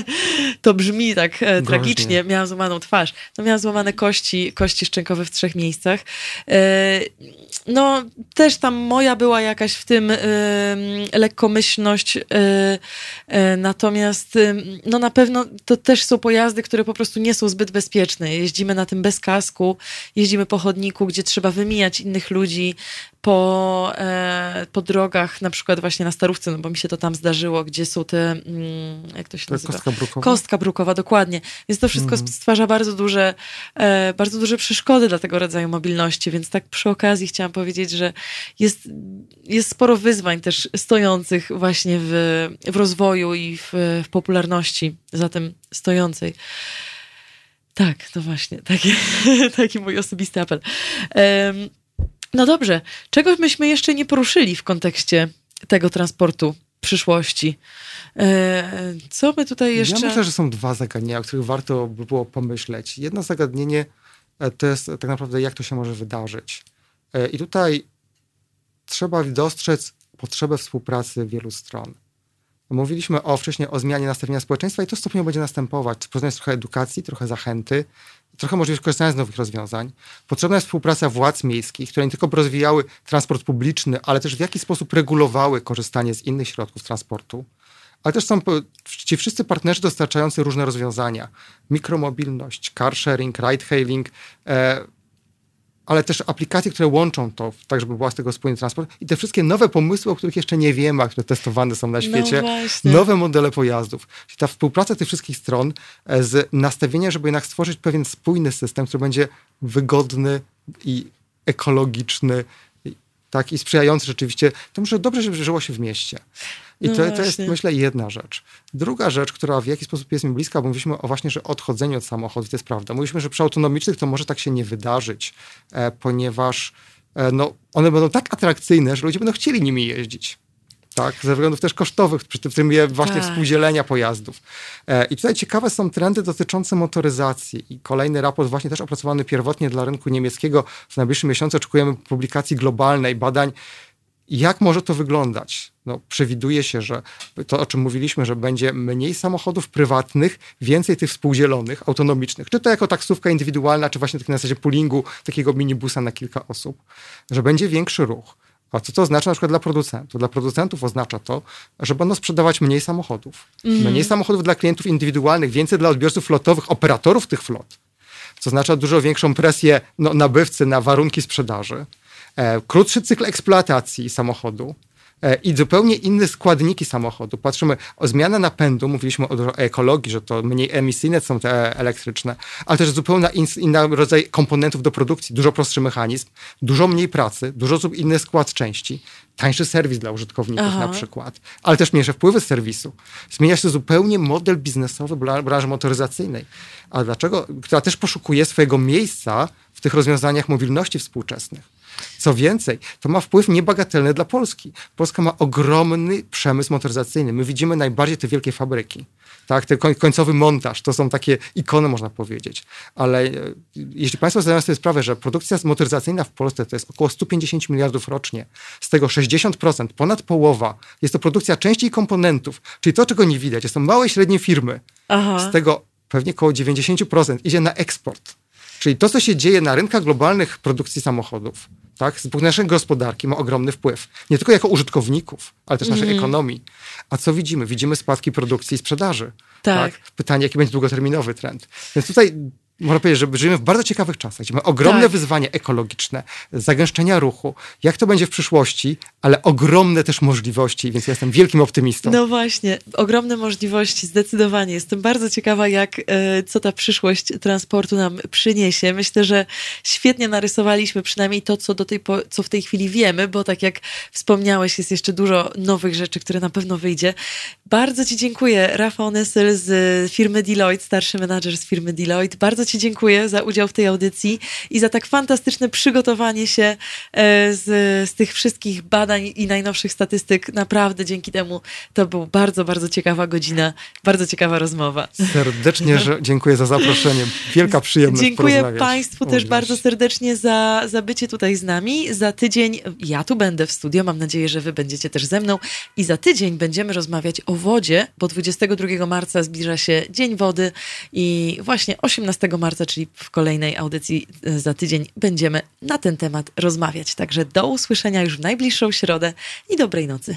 [laughs] to brzmi tak e, tragicznie. Miałam złamaną twarz. No, miałam złamane kości, kości szczękowe w trzech miejscach. E, no, też tam moja była jakaś w tym e, lekkomyślność. E, e, natomiast no na pewno to też są pojazdy, które po prostu nie są zbyt bezpieczne. Jeździmy na tym bez kasku, jeździmy po chodniku, gdzie trzeba wymijać innych ludzi, po, e, po drogach, na przykład właśnie na Starówce, no bo mi się to tam zdarzyło, gdzie są te, mm, jak to się to nazywa? Kostka brukowa? Kostka brukowa, dokładnie. Więc to wszystko mm. stwarza bardzo duże, e, bardzo duże przeszkody dla tego rodzaju mobilności, więc tak przy okazji chciałam powiedzieć, że jest, jest sporo wyzwań też stojących właśnie w, w rozwoju i w, w popularności za tym stojącej. Tak, no właśnie, taki, [laughs] taki mój osobisty apel. Um, no dobrze, czego myśmy jeszcze nie poruszyli w kontekście tego transportu przyszłości? E, co my tutaj jeszcze... Ja myślę, że są dwa zagadnienia, o których warto by było pomyśleć. Jedno zagadnienie e, to jest tak naprawdę, jak to się może wydarzyć. E, I tutaj trzeba dostrzec potrzebę współpracy wielu stron. Mówiliśmy o, wcześniej o zmianie nastawienia społeczeństwa i to stopniowo będzie następować. Potrzebna jest trochę edukacji, trochę zachęty, trochę możliwość korzystania z nowych rozwiązań. Potrzebna jest współpraca władz miejskich, które nie tylko rozwijały transport publiczny, ale też w jakiś sposób regulowały korzystanie z innych środków transportu. Ale też są ci wszyscy partnerzy dostarczający różne rozwiązania. Mikromobilność, car sharing, ride hailing, e, ale też aplikacje, które łączą to, tak żeby była z tego spójny transport i te wszystkie nowe pomysły, o których jeszcze nie wiemy, a które testowane są na no świecie, no nowe modele pojazdów. Czyli ta współpraca tych wszystkich stron e, z nastawieniem, żeby jednak stworzyć pewien spójny system, który będzie wygodny i ekologiczny, tak, i sprzyjający rzeczywiście temu, że dobrze żeby żyło się w mieście. I no to, to, jest, myślę, jedna rzecz. Druga rzecz, która w jakiś sposób jest mi bliska, bo mówiliśmy o właśnie, że odchodzeniu od samochodów, to jest prawda. Mówiliśmy, że przy autonomicznych to może tak się nie wydarzyć, e, ponieważ e, no, one będą tak atrakcyjne, że ludzie będą chcieli nimi jeździć. Tak, ze względów też kosztowych, przy tym właśnie tak. współdzielenia pojazdów. E, I tutaj ciekawe są trendy dotyczące motoryzacji. I kolejny raport, właśnie też opracowany pierwotnie dla rynku niemieckiego. W najbliższym miesiącu oczekujemy publikacji globalnej badań jak może to wyglądać? No, przewiduje się, że to, o czym mówiliśmy, że będzie mniej samochodów prywatnych, więcej tych współdzielonych, autonomicznych, czy to jako taksówka indywidualna, czy właśnie tak na zasadzie poolingu takiego minibusa na kilka osób, że będzie większy ruch. A co to oznacza na przykład dla producentów? Dla producentów oznacza to, że będą sprzedawać mniej samochodów. Mm. Mniej samochodów dla klientów indywidualnych, więcej dla odbiorców flotowych, operatorów tych flot. Co oznacza dużo większą presję no, nabywcy na warunki sprzedaży krótszy cykl eksploatacji samochodu e, i zupełnie inne składniki samochodu. Patrzymy o zmianę napędu, mówiliśmy o ekologii, że to mniej emisyjne są te elektryczne, ale też zupełnie inny rodzaj komponentów do produkcji, dużo prostszy mechanizm, dużo mniej pracy, dużo inny skład części, tańszy serwis dla użytkowników Aha. na przykład, ale też mniejsze wpływy z serwisu. Zmienia się zupełnie model biznesowy branży motoryzacyjnej. A dlaczego? Która też poszukuje swojego miejsca w tych rozwiązaniach mobilności współczesnych. Co więcej, to ma wpływ niebagatelny dla Polski. Polska ma ogromny przemysł motoryzacyjny. My widzimy najbardziej te wielkie fabryki. Tak, ten końcowy montaż, to są takie ikony, można powiedzieć. Ale e, jeśli Państwo zdają sobie sprawę, że produkcja motoryzacyjna w Polsce to jest około 150 miliardów rocznie, z tego 60%, ponad połowa, jest to produkcja części i komponentów, czyli to, czego nie widać, to są małe i średnie firmy. Aha. Z tego pewnie około 90% idzie na eksport. Czyli to, co się dzieje na rynkach globalnych produkcji samochodów, tak, z punktu naszej gospodarki ma ogromny wpływ. Nie tylko jako użytkowników, ale też naszej mm. ekonomii. A co widzimy? Widzimy spadki produkcji i sprzedaży. Tak. tak. Pytanie, jaki będzie długoterminowy trend. Więc tutaj można powiedzieć, że żyjemy w bardzo ciekawych czasach, gdzie mamy ogromne Tak. wyzwania ekologiczne, zagęszczenia ruchu. Jak to będzie w przyszłości, ale ogromne też możliwości, więc ja jestem wielkim optymistą. No właśnie, ogromne możliwości, zdecydowanie. Jestem bardzo ciekawa, jak, e, co ta przyszłość transportu nam przyniesie. Myślę, że świetnie narysowaliśmy przynajmniej to, co, do tej co w tej chwili wiemy, bo tak jak wspomniałeś, jest jeszcze dużo nowych rzeczy, które na pewno wyjdzie. Bardzo Ci dziękuję, Rafał Nessel z firmy Deloitte, starszy menadżer z firmy Deloitte. Bardzo Ci dziękuję za udział w tej audycji i za tak fantastyczne przygotowanie się e, z, z tych wszystkich badań i najnowszych statystyk. Naprawdę dzięki temu to była bardzo, bardzo ciekawa godzina, bardzo ciekawa rozmowa. Serdecznie dziękuję za zaproszenie. Wielka przyjemność Dziękuję. Państwu też bardzo serdecznie za, za bycie tutaj z nami. Za tydzień ja tu będę w studio, mam nadzieję, że Wy będziecie też ze mną. I za tydzień będziemy rozmawiać o wodzie, bo 22 marca zbliża się Dzień Wody i właśnie 18 marca, czyli w kolejnej audycji e, za tydzień, będziemy na ten temat rozmawiać. Także do usłyszenia już w najbliższą środę i dobrej nocy.